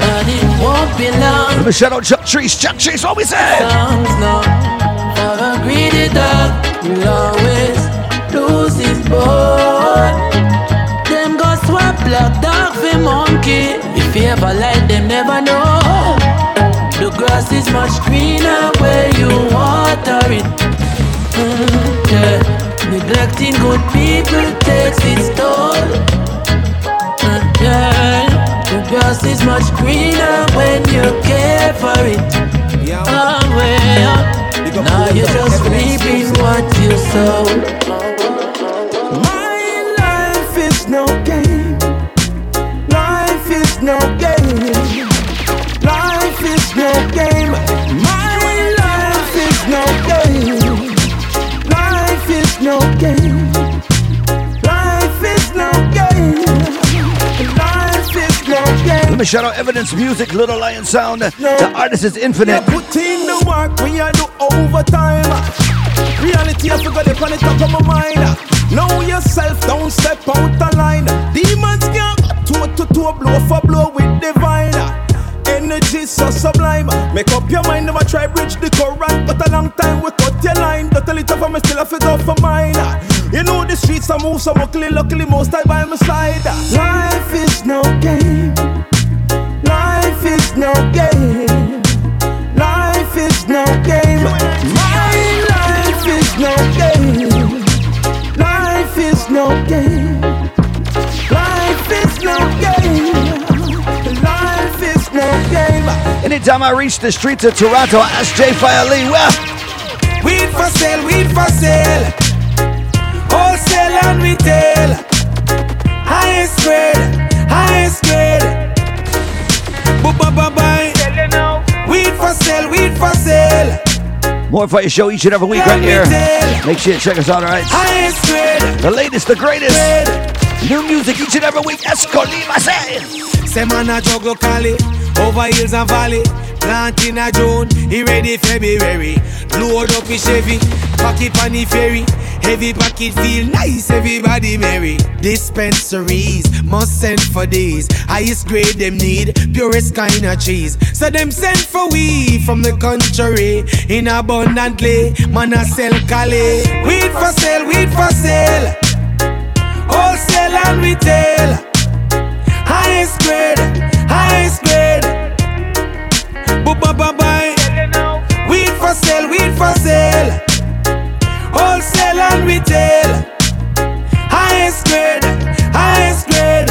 and it won't be long. Let me shout out Chuck Trees. Chuck Trees, what we say? Songs no, for a greedy dog will always lose his bone. Them go swap for monkey. If you ever like them, never know. The grass is much greener where you water it. Mm, yeah. Neglecting good people takes its toll. Mm, yeah. The grass is much greener when you care for it. Oh, well. Now you're just reaping what you sow. Let me shout out Evidence Music, Little Lion Sound. The artist is infinite. Put in the work when you do overtime. Reality, I forgot it on the top of my mind. Know yourself, don't step out the line. Demons can toe to toe, blow for blow with divine. Energy so sublime. Make up your mind, never try bridge the current. But a long time we cut your line. Don't tell it tough, I'm still a fit off for mine. You know the streets I move so luckily, luckily most I by my side. Life is no game. Anytime I reach the streets of Toronto, I ask Jay Fire Lee, well, Weed for sale, weed for sale. Wholesale and retail. Highest grade, highest grade. Boo-ba-ba-bye. Weed for sale, weed for sale. more for your show each and every week right here. Make sure you check us out, alright? Highest grade. The latest, the greatest. New music each and every week. Escolima say. Say man a juggle Cali, over hills and valley. Plant in a June, he ready February. Load up his Chevy, pocket on the ferry. Heavy pocket feel nice, everybody merry. Dispensaries must send for these. Highest grade them need, purest kind of cheese. So them send for we from the country in abundantly. Man a sell Cali. Weed for sale, weed for sale. Wholesale and retail. Highest grade, highest grade. Boo ba ba bye. Weed for sale, weed for sale. Wholesale and retail. Highest grade, highest grade.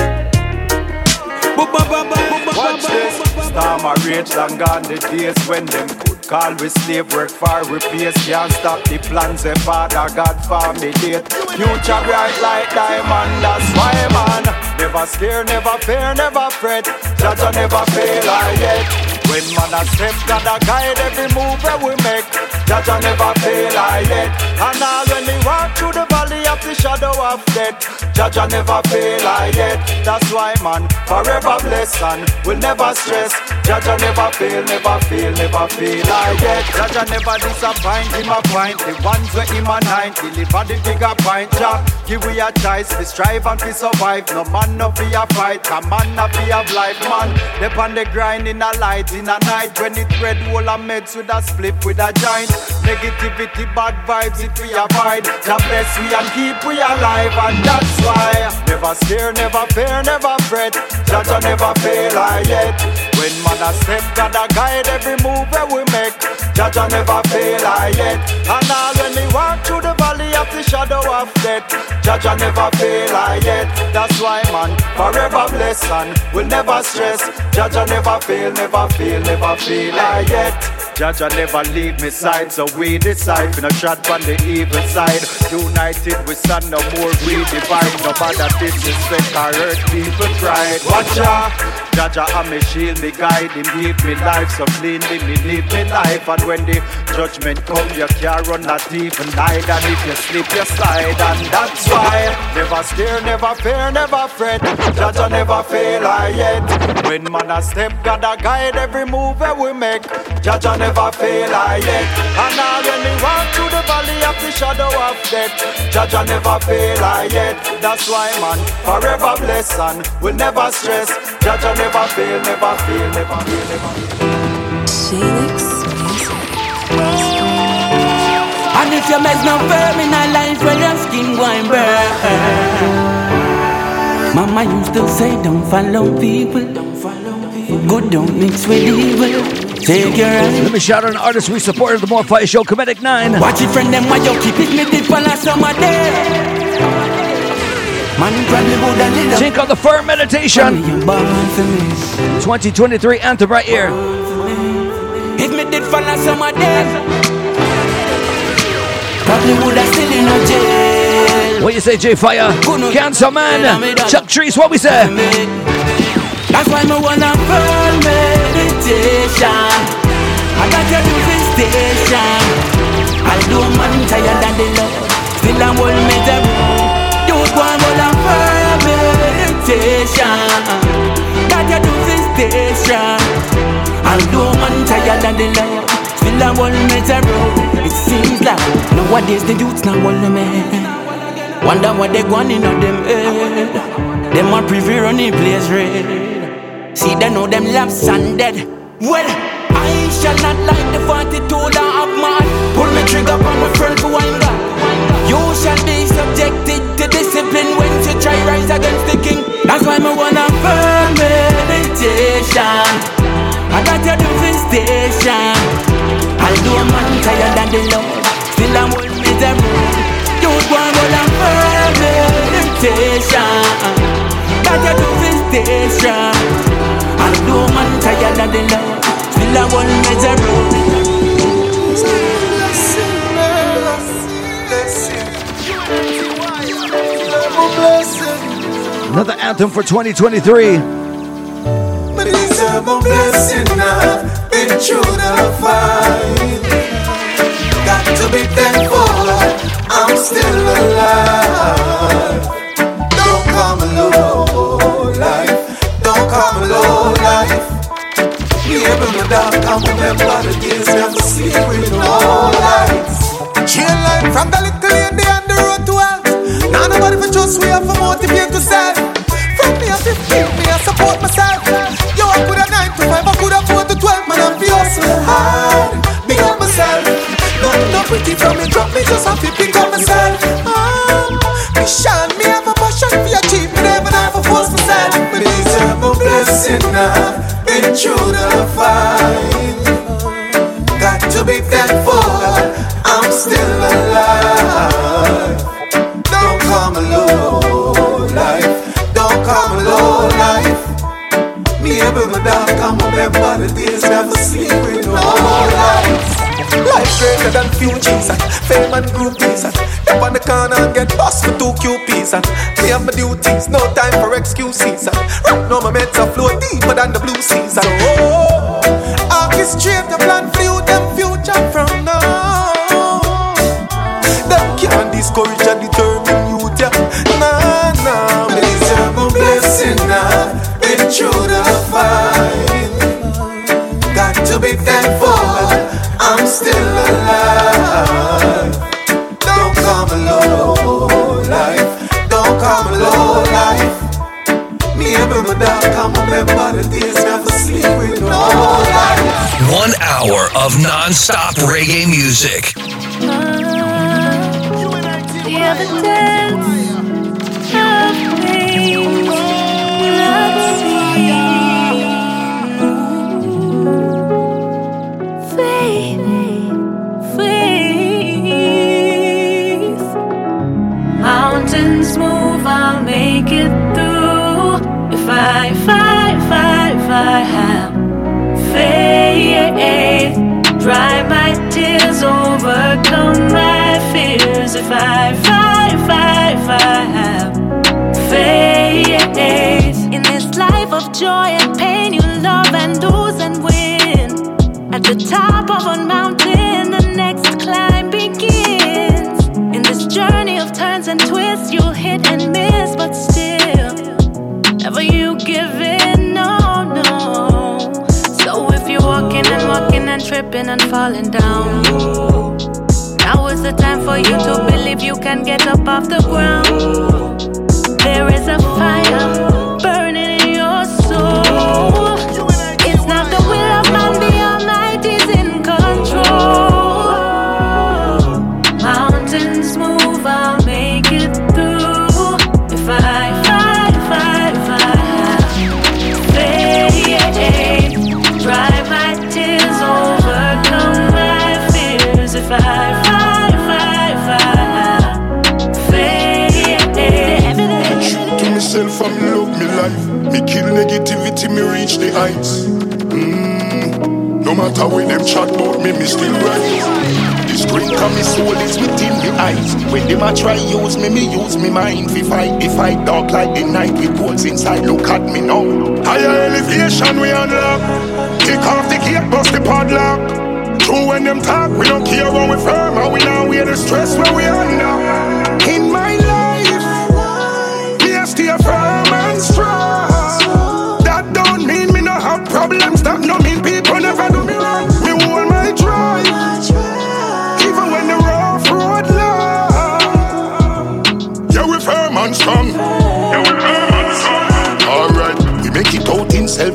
Boo ba ba bye. Watch this. Storm a rage long gone the days when them call we slave work for repairs. Can't stop the plans and father God for me date. Future bright like diamond, that's why man. Never scare, never fear, never fret. Judge never fail I yet. When man a step, God a guide every move that we make. Judge I never fail I yet. And all when we walk through the valley of the shadow of death, Judge never fail I yet. That's why man forever blessed and will never stress. Judge I never fail, never fail, never fail I yet. Judge never disappoint him a point. The ones where him a nine deliver the bigger point. Jah give we a choice, we strive and we survive. No man no fear fight, a man no fear of life man. They on the grind in a light in a night when it red whole a meds with a split with a giant. Negativity, bad vibes, it we avoid. God bless we and keep we alive, and that's why never scare, never fear, never fret. Judge never fail I yet. When man a step, God a guide every move that we make. Judge never fail I yet. And all when we walk through the valley of the shadow of death, Judge never fail I yet. That's why man forever blessed and will never stress. Judge never fail, never fail, never fail I yet. Judge never leave me side, so we decide. Not trod on the evil side. United we stand no more we divide. No matter disrespect or hurt people pride. Watch out. Jaja am me shield, me guide him, give me life so cleanly, me live me life. And when the judgment come, you can't run not even hide. And if you slip, you slide, and that's why never scare, never fear, never fret. Jaja never fail I yet. When man a step, God a guide every move that we make. Jaja never fail I yet. And all when we walk through the valley of the shadow of death. Jaja never fail I yet. That's why man, forever blessed and will never stress. Jaja never fail, never fail, never fail, never fail. Felix And if your meds not firm in a life, well your skin going burn. Mama used to say, don't follow people. Don't follow people. Good don't mix with evil. Take your hand. Let me shout out an artist we supported the More Fire Show, Comedic 9. Watch it friend them while you keep it me did for last summer day. Man probably would have little. Think of the Firm Meditation. 2023 anthem right here. If me did for last summer day. Probably would have still in a jail. What you say, J Fire? Cancer Man. Chuck Trees, what we say? That's why me wanna burn meditation. I got to do this station. Although man tired than the love, still I'm all the room. You go and wanna burn meditation. Got to do this station. Although man tired than the love, still I'm all the room. It seems like nowadays the youths not all me. Wonder what they going in on them head. Them are privy running place red. See, they know them laps and dead. Well, I shall not like the 42 that of man. Pull me trigger on my friend for wine God. You shall be subjected to discipline when you try rise against the king. That's why me wanna firm meditation. I got do this station. A man tired than the Lord, still I'm one with them. You go and go and firm meditation. Got to do this station. Although man tired of the love, still I want measure Another anthem for 2023. But it's a blessing I've been through the fight. Got to be thankful I'm still alive. Don't come alone, life. Don't come alone, life. Me able to dark, I'm remember the days never sleep with no lights. Chain line from the little lady on the road to health. Now nobody for trust we have for motivate to self. From me at 15, me I support myself. I've been through the fight. Got to be thankful, I'm still alive. Don't come alone, life. Don't come alone, life. Me able my dog, I'm a member the days never sleep with no lights. Life greater than few and fame and groupies corner and get bust for two QPs and and my duties, no time for excuses and Right now my meds are flow deeper than the blue seas and Oh, oh. orchestrate the plan of non-stop reggae music. Overcome my fears. If I, I, if I, if I have faith in this life of joy and pain, you love and lose and win. At the top of a mountain, the next climb begins. In this journey of turns and twists, you'll hit and miss, but still, never you give in, no, no. So if you're walking and walking and tripping and falling down, for you to believe you can get up off the ground. There is a fire. Me, mind. Fi fight, if I dark like the night with goals inside. Look at me now. Higher elevation we unlock. Kick off the gate, bust the padlock. True when them talk, we don't care when we firm and we now wear the stress where we under. In my life, me I stay firm and strong. That don't mean me no have problems. That no mean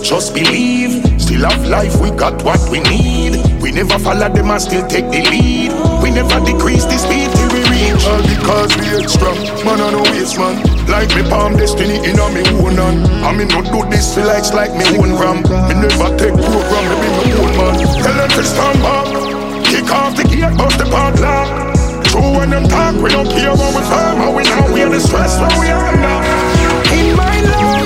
just believe. Still have life, we got what we need. We never follow them and still take the lead. We never decrease the speed till we reach. All because we extra, man on no waste man. Like me palm destiny in a me own hand. I me not do this for likes like me own ram. Me never take program, me be my own man. Tell them to stand back. Kick off the gate, bust the padlock. True when them talk, we don't care what we firm and we know we are the stress when we are now. In my life,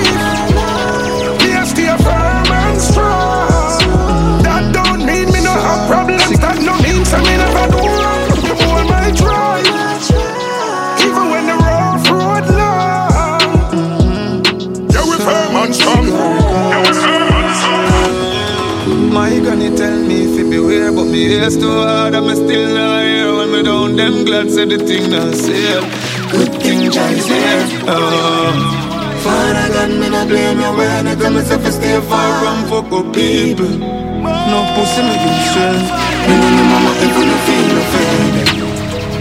me ears too hard, I'm still not here. When me down, them glad say the thing not safe. Good thing Jai's here. Oh. Father God, me not blame you when I tell myself to stay far from fuck up people. No pussy me give strength. Me know my mama even no feel no pain.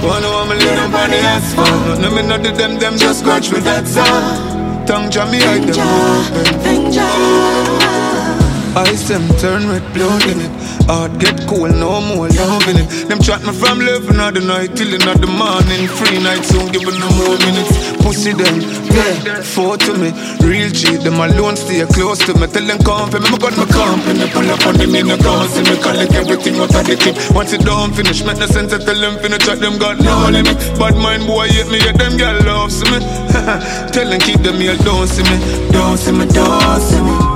Wanna want me lay down on the asphalt. No me not do them, them just scratch me that's all. Tongue jam me hide them open. Ice them turn red blood in it. Heart get cold, no more love in it. Them chat me from 11 of the night till in the morning. Free night soon, give me no more minutes. Pussy them, yeah, four to me. Real G, them alone stay close to me. Tell them come for me, got my company. Pull up on them in the car, see me collect everything out of the clip. Once it done finish, make no sense. I tell them finish, chat them got no limit. Bad mind boy hate me, yet them girl loves me. tell them keep them here, don't see me, don't see me, don't see me.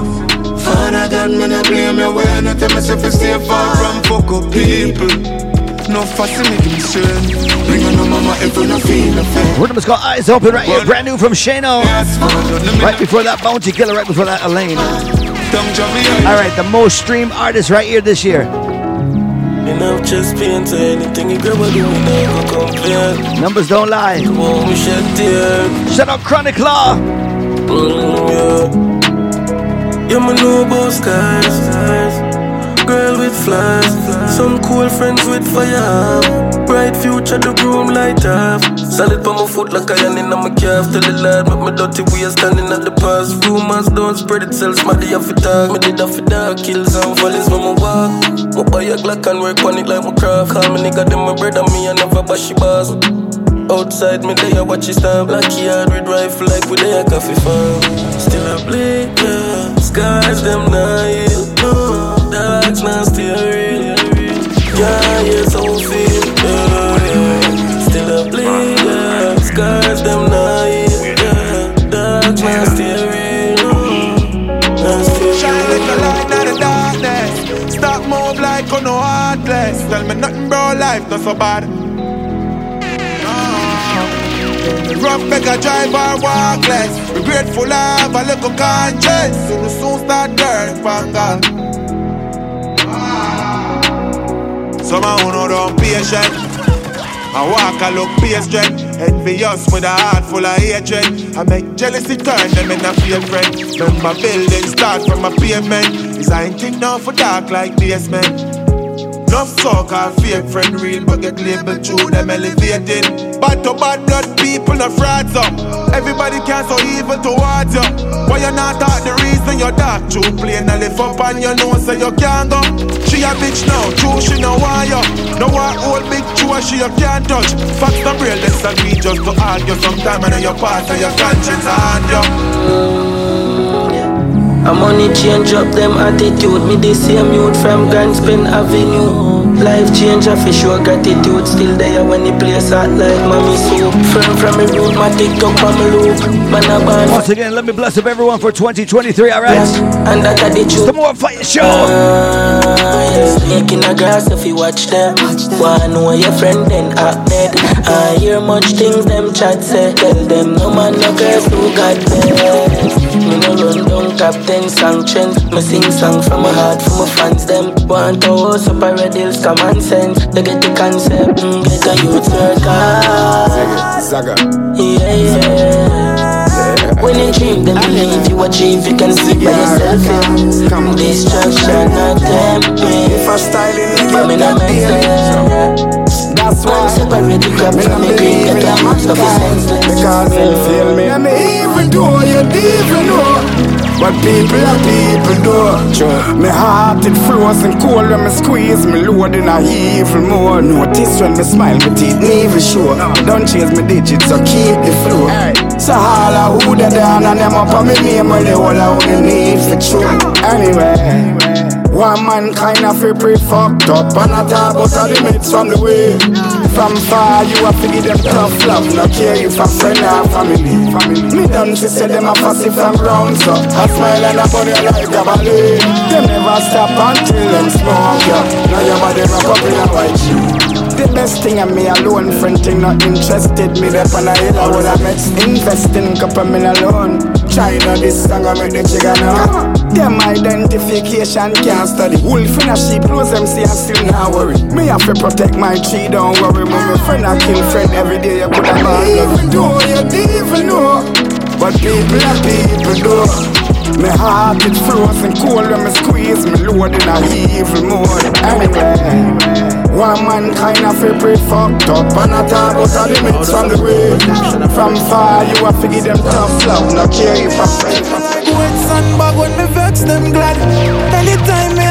Father God, me not blame you when I tell myself to stay far from fuck up people. No fussy me give me. Bring on no mama if you no feel no fear. Rhythm is called Eyes Open right here, brand new from Shano. Right before that, Bounty Killer, right before that, Elaine. All right, the most streamed artist right here this year. Enough just pain to anything you grab do, never complain. Numbers don't lie. Come on, we shed tears. Shut up, Chronic Law. Mm, yeah. Me know about skies. Girl with flaws. Some cool friends with fire. Bright future, the room light up. Solid on my foot like iron in my calf. Tell the lad, make me dirty way standing at the past. Rumors don't spread itself, smarty off it talk. Me did off it dark, kills and volleys when me walk. Me buy a Glock and work on it like my craft. Call me nigga, them my brother, me I never bash bars. Outside me there, watch it stand Black yard with rifle like we there coffee farm Still a bleed, yeah Scars them not heal no. Dogs not still real Yeah, yes, we feel. Still a bleed, yeah Scars them not. Dogs not still real still Shine like a light out of darkness. Stop move like on no heartless. Tell me nothing, bro. Life not so bad. Rough beggar drive or walk less. We grateful of a little conscience. Soon soon start girls pangal. Some of who know don't patient. I walk I look patient. Envious with a heart full of hatred. I make jealousy turn them in a friend. Remember building start from a pavement. Design thing now for dark like basement. Enough so-called fake friend real, but get labeled through them elevated. Bad to bad blood people, no frauds up. Everybody can so evil towards you. Why you not talk the reason you're dark? True plain, I lift up on your nose so you can't go. She a bitch now, true she no want you. No want old big true she you can't touch. Facts the real, me, just to argue. Sometime I know your past and your conscience on you. A money change up them attitude. Me the same youth from Grandspin Avenue. Life change I for sure gratitude. Still there when the place hot like mommy soup. Friend from me root, my TikTok from me loop. Man a band. Once again, let me bless up everyone for 2023, alright? Yes, and that a the truth. Some more fire show. Uh, yes, making a grass if you watch them. Wanna know your friend then act dead. I hear much things them chat say. Tell them no man no girls who got best. Me no run down captain sanctions. Me sing song from my heart for my fans them. Want to host up a red hills common sense. They get the concept. Mm, get a youth circle. Zaga. Yeah, yeah. When you dream, then believe you achieve. You can see by yourself. Yeah. Distraction, not tempt me. For styling, But me not make sense. That's why separate the crap from the green. Get that much of senseless. Because you feel me. Yeah, me even though you even know. But people are people do Me heart it frozen cold when me squeeze Me load in a evil mode. Notice when me smile me teeth never show. Don't chase me digits so keep the flow. So of who they down and them up on me name When they all I only need for true Anyway one man kind of feel pretty fucked up And I talk about all the mates from the way. From far you have to give them tough love No care if a friend or family. Me done she say them a fussy from round so I smile and I body like a balloon. Them never stop until them smoke ya Now your body rock up in a white shoe. The best thing of me alone, friend thing not interested. Me there on a hill, I would have met investing couple million alone. China this song I make the chicken know. Them identification can't study. Wolf in a sheep, lose them see I still not worry. Me have to protect my tree, don't worry. My friend I kill friend every day. You could have even though you even know, but people are people do. Me heart it frozen cold when me squeeze me load in a evil mode. Anyway, one man kind of feel pretty fucked up and I talk about all the mates from the way. From far you have to give them tough love, no care if I friend. Wet sandbag when me vex them glad. Anytime me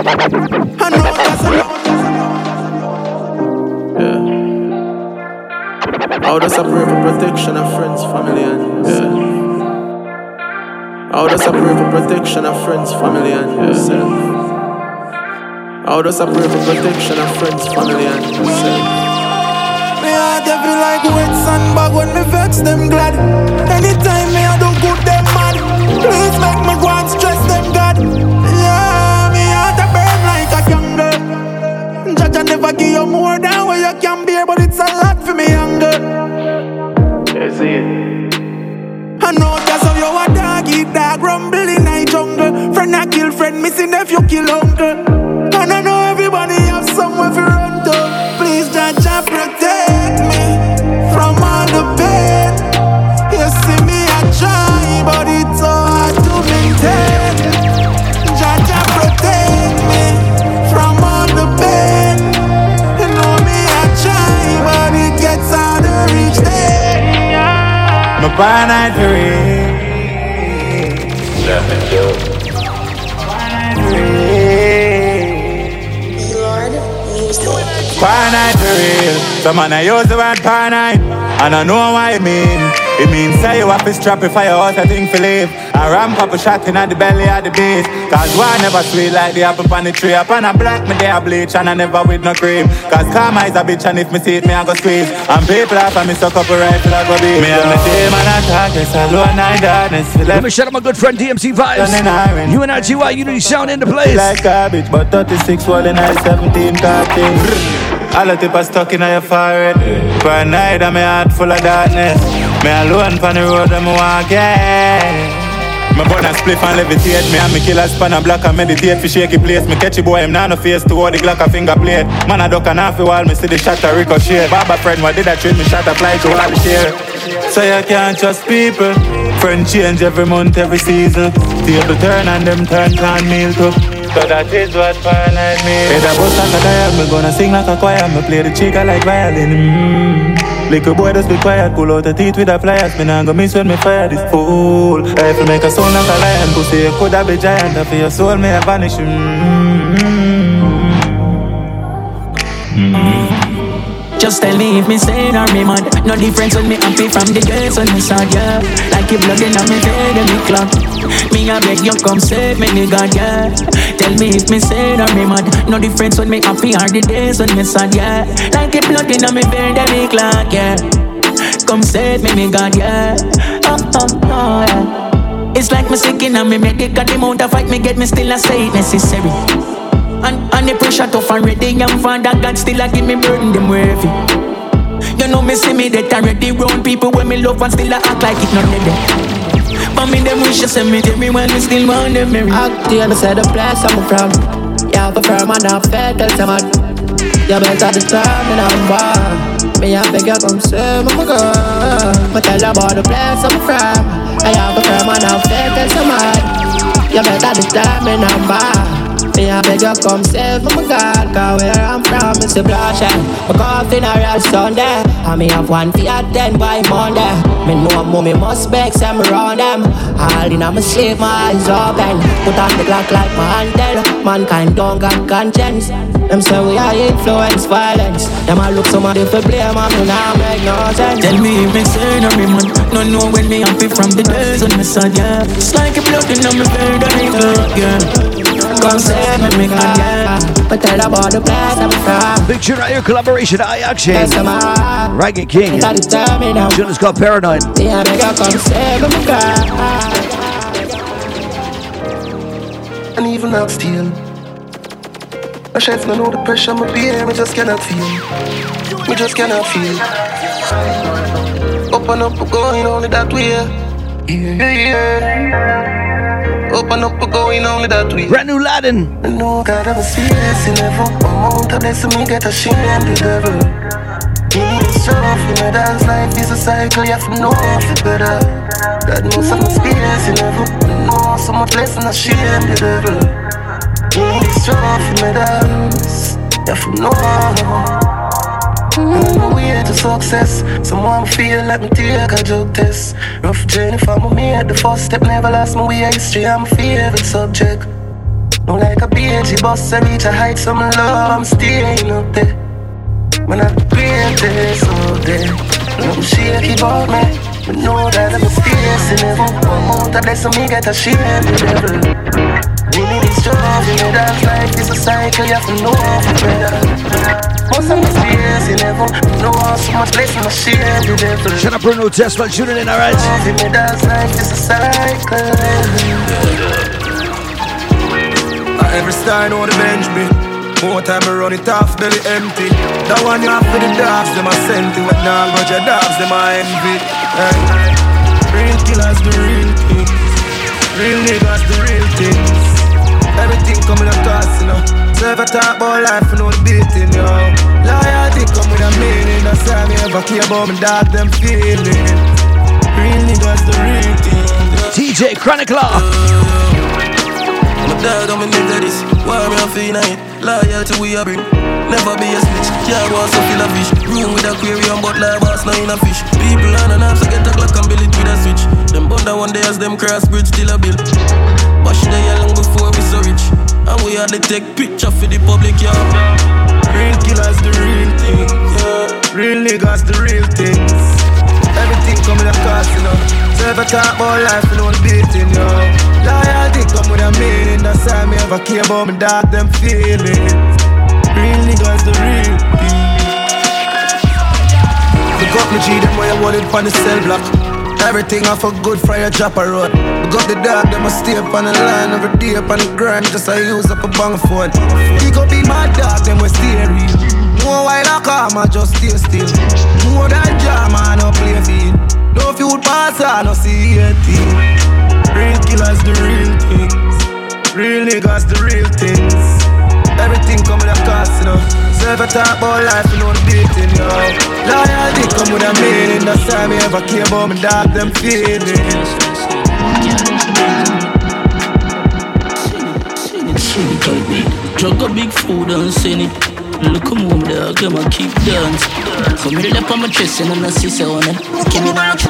I know that's a lot. How does I pray for protection of friends, family, and yeah. How does I pray for protection of friends, family, and yourself? How does I pray for protection of friends, family, and yourself? Me heart a feel like wet sandbag when me vex them glad. Anytime me I do good them mad. Please make me go and stress give you more than what you can bear, but it's a lot for me younger. That's it. I know that's how you a dog eat dog rumble in a jungle. Friend I kill friend, missing if you kill uncle. My finite career. Finite for real. Some man I use the word finite. And I know why it mean. It means say you have to strap for your house, I think for live. I ramp up a shot in at the belly of the beast. Cause one never sweet like the apple on the tree. Upon a black me there bleach and I never with no cream. Cause karma is a bitch and if me see it me I go squeeze. And people after me suck up a rifle I go beat. Me and my team and I talk this alone night darkness. Let me shout out my good friend DMC Vibes. You and IGY Unity Sound in the place. Like garbage, but 36 rolling at 17 carting. All the tip are stuck in your forehead. For a night, I'm a heart full of darkness. Me alone on the road, I'm walking. Me burn and spliff and levitate. Me and me killers span and block and meditate. Fi shaky place. Me catchy boy, him nah no face to hold the Glock a finger plate. Man, I duck and half a wall. Me see the shot a ricochet. Baba friend, what did I train me? Shot a fly to all the share. So you can't trust people. Friend change every month, every season. Table turn and them turn can meal too. So that is what finite me. Head a bust like a dial, me gonna sing like a choir. Me play the chica like violin. Mm. Little boy just be quiet, pull out the teeth with the pliers. Me nah go miss when me fire this fool. Rifle make a sound like a lion, pussy you coulda be giant. And for your soul may I vanish. Just tell me if me sane or me mad. No difference when me happy from the days when me sad, yeah. Like if blood in me vein and me clock Me I beg you come save me, nigga, yeah. Tell me if me sane or me mad. No difference when me happy or the days when me sad, yeah. Like if blood in me vein and me clock, yeah. Come save me, nigga, yeah. Oh, oh, oh, yeah. It's like me sick in me medical The amount of fight me get me still a say it necessary and, and the pressure tough already Young father God still a give me burden them heavy You know me see me that already Round people when me love and still a act like it not dead. But me them wish you send me me when me still want them marry Act to say the place I'm from. You have a firm and a fair tell someone You better determine I'm born Me I you come say me my girl Me tell you about the place I'm from. I have a firm and a fair tell someone You better determine I'm born me I beg you come save my God Cause where I'm from it's a bloodshed My coffin a real Sunday And me have one your ten by Monday. Me know mommy must beg some around them. All in my sleep, my eyes open. Put on the clock like my handle Mankind don't got conscience. Them say we are influence violence. Them a look so somebody for blame and me nah make no sense. Tell me if say no me man. No know when me happy from the days when me sad, yeah. It's like a blood in my that yeah Come say me, yeah But tell about the place I'm from Big tune right here, collaboration, I Action. Yes, I'm a Ragged King. It's a determined Tune is called Paranoid. Yeah, make you come save me, girl And even not steal. My chef no know the pressure my beer Me just cannot feel. Me just cannot feel. Up and up, we're going only that way. Yeah, yeah Open up, we're going only that way Brand new Latin I know God I'm serious in every amount of blessing me get a shame the devil. Me need stuff in a dance life is a cycle You have to know if it better. God knows some experience in every I know so much blessing I shame the devil. Me need stuff in a dance You have to know way to success, someone feel like me take a drug test. Rough journey for me at the first step, never lost my way. History, I'm favorite subject. No like a BG bus, I reach a height, some love, I'm staying up there. When I'm the greatest out there. No shaky about me. But know that I'm a space in heaven. One month of blessing me get a shame the devil. We need this job in the dance life is a cycle, you have to know for better. Most of my space in heaven, know how so much blessing I share the devil. Shut up, Bruno Tesla, tuning in, alright? Love in the dance life is a cycle. Uh, every star know the Benjamin. More time I run it off, belly empty. That one you have for the dogs, them a sent it. But now grudge your dogs, them a envy. Hey. Real killers, the real things. Real niggas, the real things. Everything coming across, you know. Serve a talk about life, you know the beating, yo. Loyalty come with a meaning. That's why me ever care about my dog, them feeling. Real niggas, the real thing. TJ Chronicler. My dog, I'm a nigga this. Why me on feel night? Loyalty we a bring. Never be a snitch. Yeah, was a fill a fish. Room with aquarium, but live boss not in a fish. People on an apps, I get a clock and build it with a switch. Them bunda one day as them cross bridge till a bill. Wash the long before we so rich. And we had to take picture for the public, yeah. Real killers, the real thing, yeah. Real niggas, the real things. Everything coming across, you know. So if I talk about life, you know beating, yo. Loyalty come with a meaning. That's why me ever care about my dog, them feelings. Real niggas, the real thing. Look up me G, them where you want it on the cell block. Everything off a good fire drop a road. Look up the dog, them a stay up on the line every day up on the grind. Just I use up a bang phone. He go be my dog, them we stay real. More while I come, I just stay still. More than jam, I no play field. No feud pass, I no see a team. Real killer, niggas the real things. Real niggas the real things. Everything come with a cost, you know. So if I talk about life, you know the beating, yo. Loyalty come with a meaning. That's why me ever care about my dog, them feelings. Drug a big food and send it. Look come home there, come and keep dance. Come here, left on my chest and I see so on it. Give me that.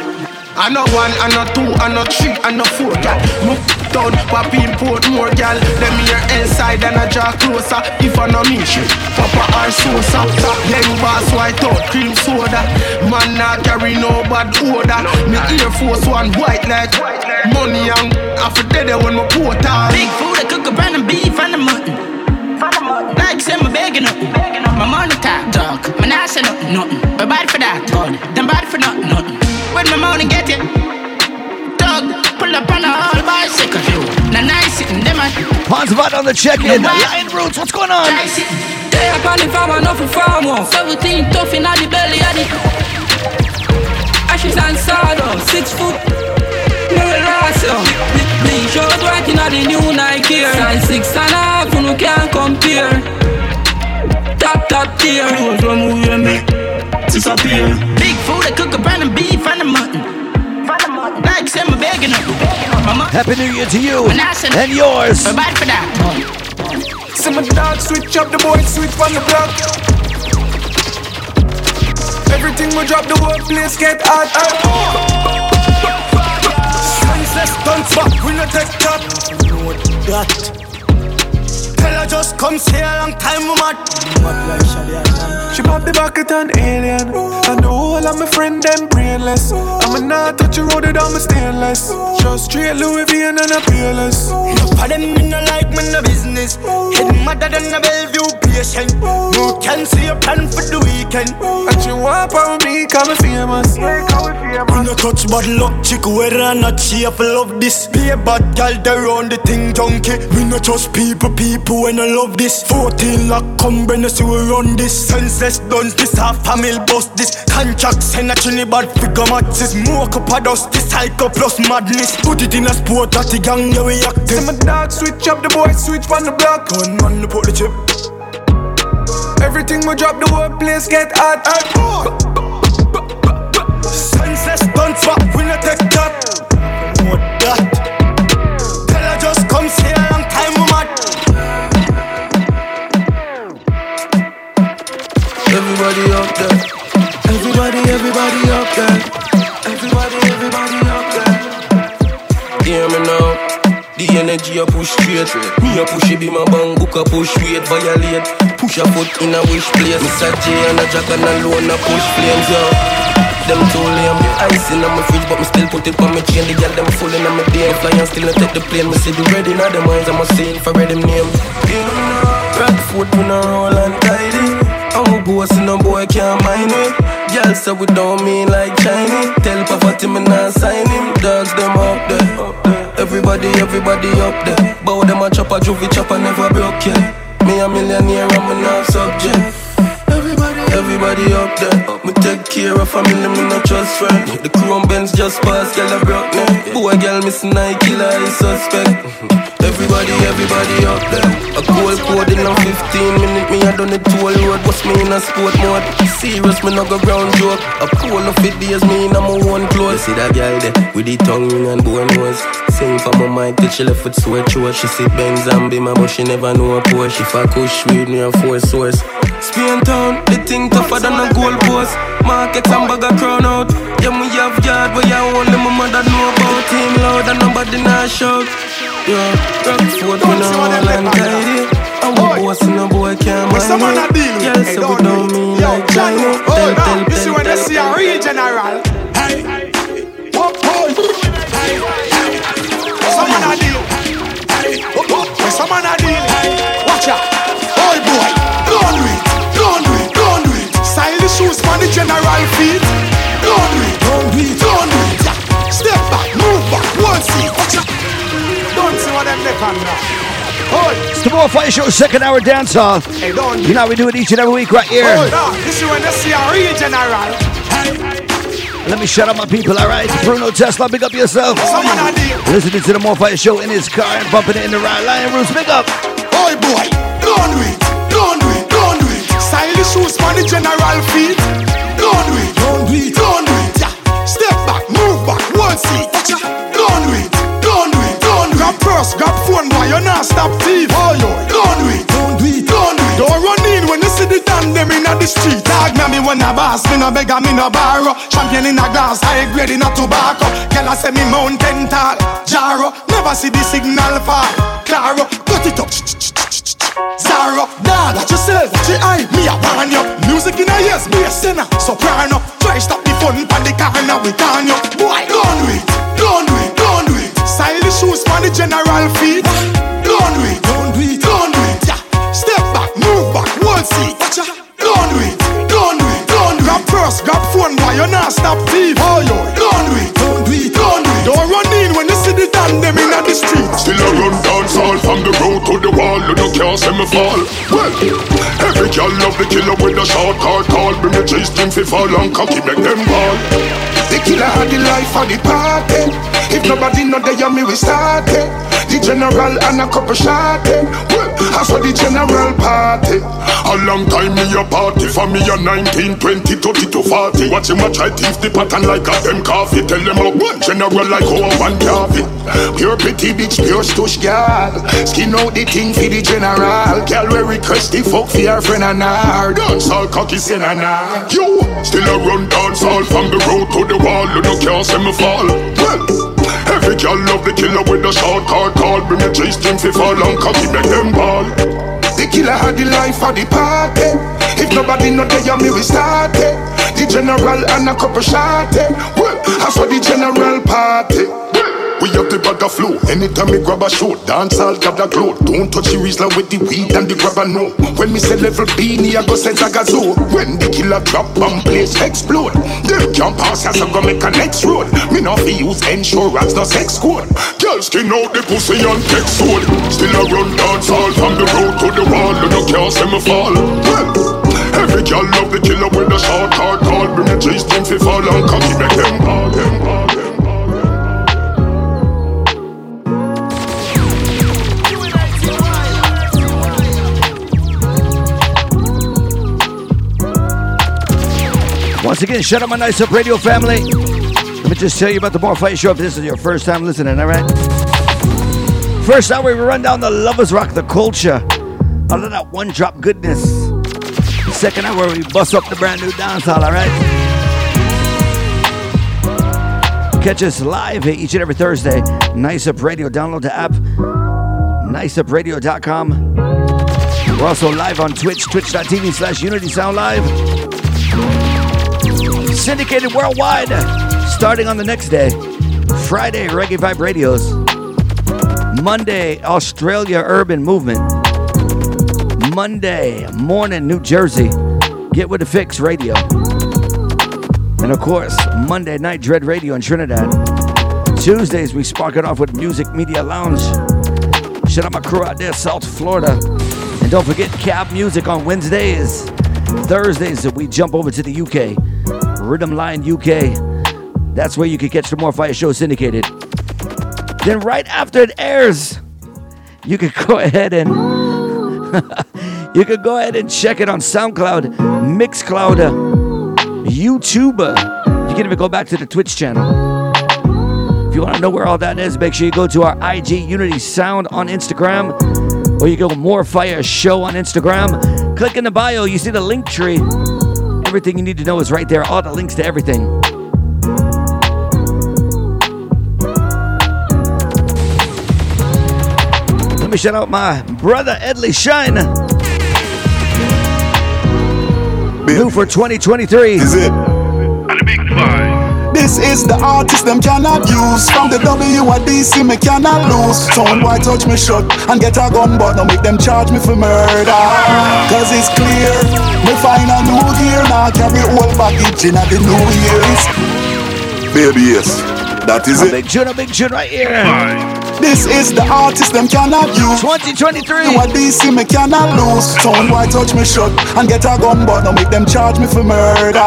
I know one, I know two, I know three, I know four, gal. Down, pop import more, gal. Them here inside and I draw closer. If I know me, shit, Papa or Sosa. Young boss, white out, cream soda. Man not carry no bad odor. Me Air Force One white like money and I for dead when my port out. Big food, I cook a brand of beef and the mutton. Like say me begging up. My money talk talk. My nah say nothing, nothing. But bad for that, God. Them bad for nothing, nothing. When my money get it, dog, pull up on a whole bicycle. Now nice sitting them at. Hans Bud on the check-in. Lion Roots, what's going on? They up on the farm and nothing farm one. Seventeen tough in the belly of the. Ashes and sawdust, six foot. No last yo. Big short right in the new Nike. Size six and a half, you can't compare. Top top tier. Rules from who you make disappear. Big food, I cook a brand of beef and the mutton. Like say me begging up. Mama. Happy New Year to you And I and yours. But bad for that. See my dog switch up the boy switch on the block. Everything we drop, the whole place get hot. Senseless stunts back, we no take that. Know that. Just come say a long time we mad. She pop the bucket on alien. And the whole of my friend them brainless. I'ma not touch a road on my stainless. Just straight Louis V and a peerless. Enough of them me no like me no business. Head madder than a Bellevue patient. No can see a plan for the weekend. And she want with me, call me famous. We no touch bad luck, chick weather and not cheerful of this. Be a bad gal, they run the thing junkie. We no trust people, people when I love this. 14 lock, come you see we run this. Senseless dons, this half family bust this. Contract send a chinny bad figure matches. Smoke up a dust, this psycho plus madness. Put it in a sport that the gang, yeah we active. See my dog switch up, the boy switch on the block. Gun man, put the chip. Everything we drop, the whole place get hot. Senseless dons, fuck, we no take that. Everybody up there. Everybody, everybody up there. Everybody, everybody up there. Hear me now. The energy I push straight. Me a push it be my bang book a push weight violate. Push a foot in a wish place. Mr. J and a Jack and a alone a push flames yo. Them too lame. Ice in my fridge, but me still put it on my chain. The girl them full in my day. Fly and still not take the plane. Me see the red in them eyes. I'm a sail for red them name. Know me now. Rock foot we no roll and tidy. Boss and no boy can't mind me. Girl say we don't mean like Chinese. Tell poverty me not sign him. Dogs them up there. Everybody, everybody up there. Bow them a chop a juvie chop a never broke yeah. Me a millionaire, I'm a subject. Everybody, everybody up there. Me take care of family, me not trust friend. The chrome Benz just passed, girl a broke neck. Boy, girl miss night killer, is suspect. Everybody, everybody up there. A cold code in a 15 minute, me I done it toll road. What's me in a sport mode? Serious, me no go ground joke. A cool of it days, me in a my one clothes. See that girl there with the tongue ring and bone nose. Sing for my mic till she left with sweat throat. She see Benz and be my but she never know a Porsche. If I kush weed me a four source. Spain town, the thing tougher than a gold post. Market and bag a crown out. Yeah, me have yard, but yeah, only my mother know about him loud and nobody not shout. Yeah, Rockfort, we know all and. I'm a boss and a boy can't mind someone a deal with. Girl, so we don't mean like Johnny. Oh, Tell, tell, you see when they see a tell. general. Hey, oh, oh, hey, hey. Someone a deal. Hey, oh, when someone a general feet. Don't do it. Don't do it. Don't do it. Yeah. Step back. Move back. One seat. Watch. Don't see what them they can now. Oh, It's the More Fire Show second hour dance hall. Hey, don't You know we do it each and every week right here. Oh, no. This is when they see a real general. Hey, Let me shout out my people, alright? Bruno Tesla, big up yourself. Listening to the More Fire Show in his car and bumping it in the right line roots, big up. Boy, boy, don't do it, don't do it, don't do it. Stylish shoes for the general feet. Don't do it, don't do it, don't do it. Yeah. Step back, move back, one seat. Don't do it, don't do it, don't do it. Grab purse, grab phone, boy, you not stop thief. Oh, yo, don't do it, don't do it, don't do it. Don't run in when you see the damn them in the street. Tag me, me when a boss, me no beg, me no borrow. Champion in a glass, high grade in a tobacco. Girl, I say me mountain tall, Jaro. Never see the signal fall. Claro, cut it up. Zara, dog, watch yourself, watch your eye, me a warn you Music in a ears, be a soprano Try stop the fun pan the corner, we can you Boy, don't do it, don't do it, don't do it. Stylish shoes for the general feet. Don't do it, don't do it, don't do it yeah. Step back, move back, one seat. Watch ya. Don't do it, don't do it, don't do it. Grab purse, grab phone, boy, you not stop thief? Oh, yo, don't do it, don't do it, don't do it. Don't run in when you see the damn them in the street. Still I run dance all from the road to the wall You don't care, see me fall. Well, every girl love the killer with a short card call. Bring the chase team fi fall and cocky make them ball The killer had the life of the party. If nobody know they hear me we start it. The general and a couple shot it. Well, I saw the general party A long time me a party For me a 19, 20, 30 to 40 Watch him a try thief the pattern like a them coffee Tell them how one general like how one coffee Pure pretty bitch, pure stush girl. Skin out the thing for the general. Girl, we request the fuck for your friend and her. Dance all cocky sin and I Yo, still a run dance all from the road to the wall You don't care, see me fall Well, every girl love the killer with a short card call Bring the chase team fi fall and cocky make them ball The killer had the life of the party. If nobody know they me we start it. The general and a couple shot it. Well, I saw the general party. We have the bag of flow. Anytime me grab a show, dance all got the glow. Don't touch the Rizla with the weed and the grabber no. When me say level B, me I go say Zagazo. When the killer drop and place explode, them can't pass us, I go make a next road. Me not fi use insurance, no sex code. Girl skin out the pussy and text sword. Still a run dance all from the road to the wall. You no can't see me fall. Well, every girl love the killer with a short hard call. Bring the chase team fi fall and cocky make them ball. Them ball. Once again, shout out my Nice Up Radio family. Let me just tell you about the Fight Show if this is your first time listening, all right? First hour, we run down the Lovers Rock, the culture. All of that one drop goodness. Second hour, we bust up the brand new dancehall, all right? Catch us live each and every Thursday. Nice Up Radio. Download the app. NiceUpRadio.com. We're also live on Twitch, twitch.tv slash Unity Sound Live. Syndicated worldwide, starting on the next day. Friday, Reggae Vibe Radios. Monday, Australia Urban Movement. Monday morning, New Jersey. Get with the Fix Radio. And of course, Monday night, Dread Radio in Trinidad. Tuesdays, we spark it off with Music Media Lounge. Shout out my crew out there, South Florida. And don't forget Cab Music on Wednesdays. Thursdays, we jump over to the UK. Rhythm Line UK. That's where you can catch the More Fire Show syndicated. Then right after it airs, you can go ahead and you can go ahead and check it on SoundCloud, Mixcloud, YouTube. You can even go back to the Twitch channel. If you want to know where all that is, make sure you go to our IG Unity Sound on Instagram, or you go More Fire Show on Instagram. Click in the bio, you see the link tree. Everything you need to know is right there. All the links to everything. Let me shout out my brother Edley Shine. New for 2023. Is it? This is the artist them cannot use. From the W and me cannot lose. Someone why touch me shut and get a gun But no make them charge me for murder. Cause it's clear Me find a new gear. Now carry old baggage in the new years Baby yes That is A it. Big tune, a big tune right here. This is the artist them cannot use 2023 You a DC me cannot lose Someone why touch me shut and get a gun But no make them charge me for murder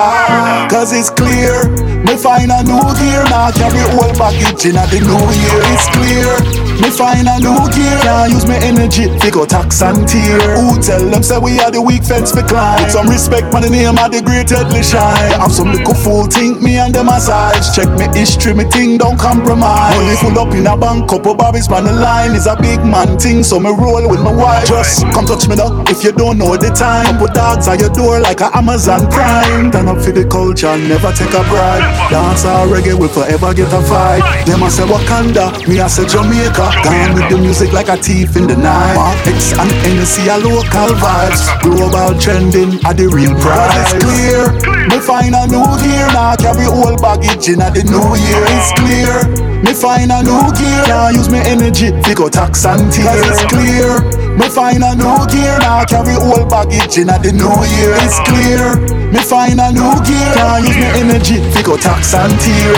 Cause it's clear Me find a new gear, now carry old baggage in the new year. It's clear. Me find a new gear, now use my energy to go tax and tear. Who tell them say we are the weak fence for climb? With some respect for the name of the great Headley Shine. Have some little fool think me and them size. Check me history, me thing don't compromise. Money full up in a bank, couple bobbies on the line. Is a big man thing, so me roll with my wife. Just come touch me now if you don't know the time. Put dogs at your door like a Amazon Prime. Turn up for the culture, never take a bribe. Dance or reggae will forever get a fight. Them I say Wakanda, me I say Jamaica. Gone with the music like a thief in the night. Mark X and NC are local vibes. Global trending are the real prize. It's clear. Me find a new gear now. Carry old baggage in the new year. It's clear. Me find a new gear now. Use my energy to go tax and tear. It's clear. Me find a new gear now. Carry old baggage in the new year. It's clear. Me find a new gear now. Use my energy to go tax and tear.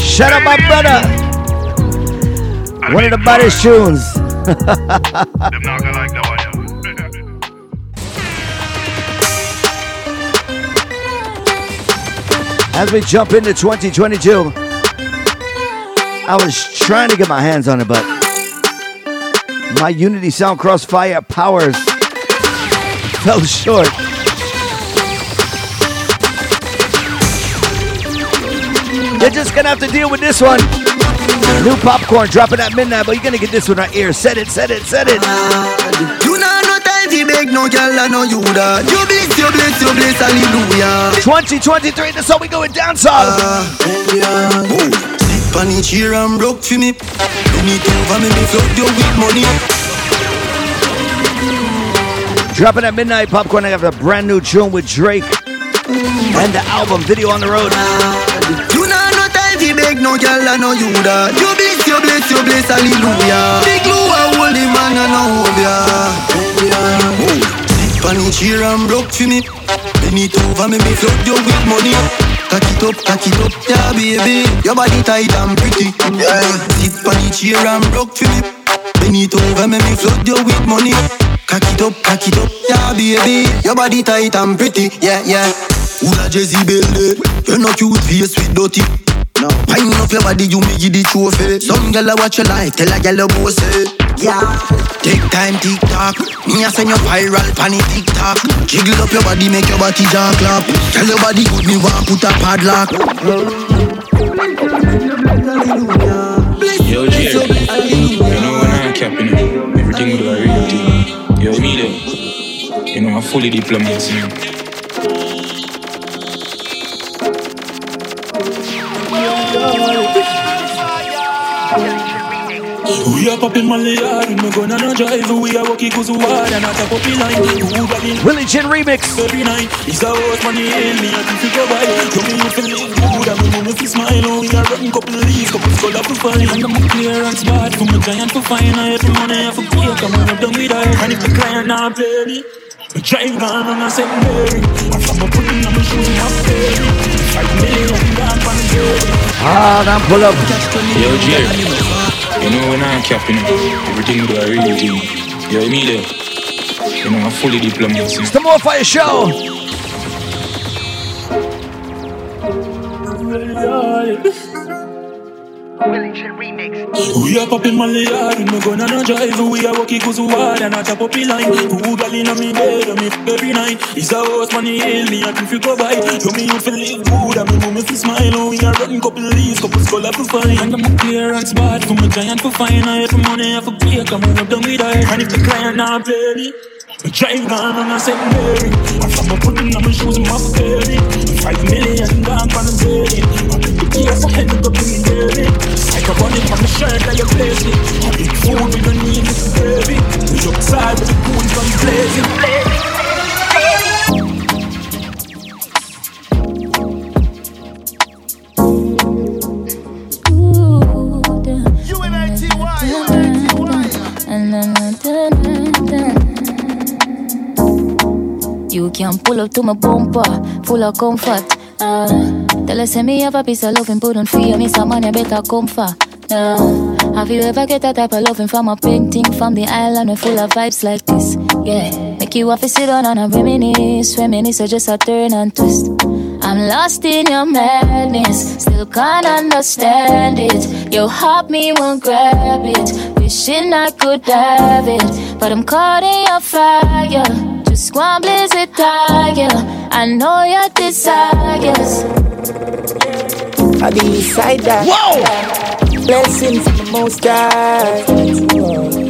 Shut up, my brother. One of the baddest tunes. As we jump into 2022, I was trying to get my hands on it, but my Unity Sound Crossfire powers fell short. You're just gonna have to deal with this one. New Popcaan dropping at midnight, but you're gonna get this one right here. Set it, set it, set it. You no time to beg no girl, I know you that. You bless, you bless, you bless, hallelujah. 2023, that's how we going down, son. Uh, yeah. Sit on the chair and broke for me. Bend it over me, me flood you with money. Dropping at midnight, Popcaan. I have a brand new tune with Drake and the album video on the road. You know no time to beg no girl, I know you that. You bless, bless, you bless, hallelujah. Big I hold the man. Oh, sit on the chair and broke for me. Bend it over me, me flood you with money. Cock it up, cock it up, yeah baby. Your body tight and pretty. Yeah. Sit the chair and broke for me. Bend it over me, me flood you with money. Cock it up, cock it up, yeah baby. Your body tight and pretty, yeah yeah. Who a Jezebel? You're not cute face with dirty. Pine up your body, you me give the trophy. Eh? Some gyal a watch your life, tell a gyal a boss. Yeah. Take time, tick tock. Me a send you viral, pan tick tock. Jiggle up your body, make your body jaw clap. Tell your body good, me want put a padlock. Yo, Jerry, you know when I'm capping it, everything do a real. Yo, me you know I'm fully diplomat, We are popping Molly hard, we no gonna no drive We are walking cause we hard and not a puppy line. Who got in Willie Chin remix. Every night, it's a horse money in me I think we go by. You me feel live good and me move me smile. Oh, we are running couple leaves, couple skull up to find And I'm clear and smart from a giant for fine. I have the money, I for clear, come on, I'm done with that And if the client not pay me me drive down on a secondary I'm from a putting on my shoes in my baby Five million down on the baby Ah, now pull up. Yo, Jerry, you know when I'm capping it, everything do a real thing. Yo, me there, you know I'm fully diplomat, you know. It's the More Fire Show. We are popping we no gonna no drive. We are walking cause we hard and not a puppy line. Who got in on me bed, on me every night? It's a horse money hail me and if you go by. You me you feel live good and me me feel smile. Oh, we are running couple leaves, couple skull up to find. And I'm clear and smart from a giant for fine. I have money, I have a clear, come on up done with that. And if the client not pay me me drive down on a secondary I'm from a putting on my shoes in my baby Five million down on the baby End being dirty Like a running from the shirt that you place it I baby We with the blazing blazing. You can pull up to my bumper, full of comfort. Uh, tell us say me have a piece of loving, put on free, me some money, better come comfort. Uh, have you ever get that type of loving from a painting from the island, we full of vibes like this? Yeah, make you have to sit down and reminisce. Reminisce just a turn and twist. I'm lost in your madness, still can't understand it. Your heart me won't grab it, wishing I could have it, but I'm caught in your fire. Just one blizzard tiger, I know your desires. I be beside that. Whoa! Blessings from the most high.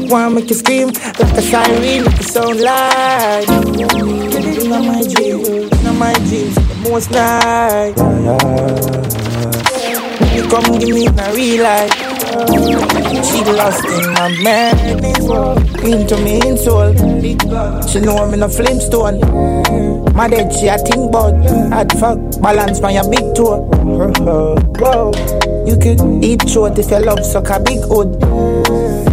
Wanna make you scream, like the siren, make the sound like. Not my dream, not my dreams, the most night. You come give me my real life. She lost in my madness, into me in soul. She know I'm in a flamestone. My dead, she a think about Hard fuck, balance my big toe. Whoa, you could eat short if your love suck a big hood.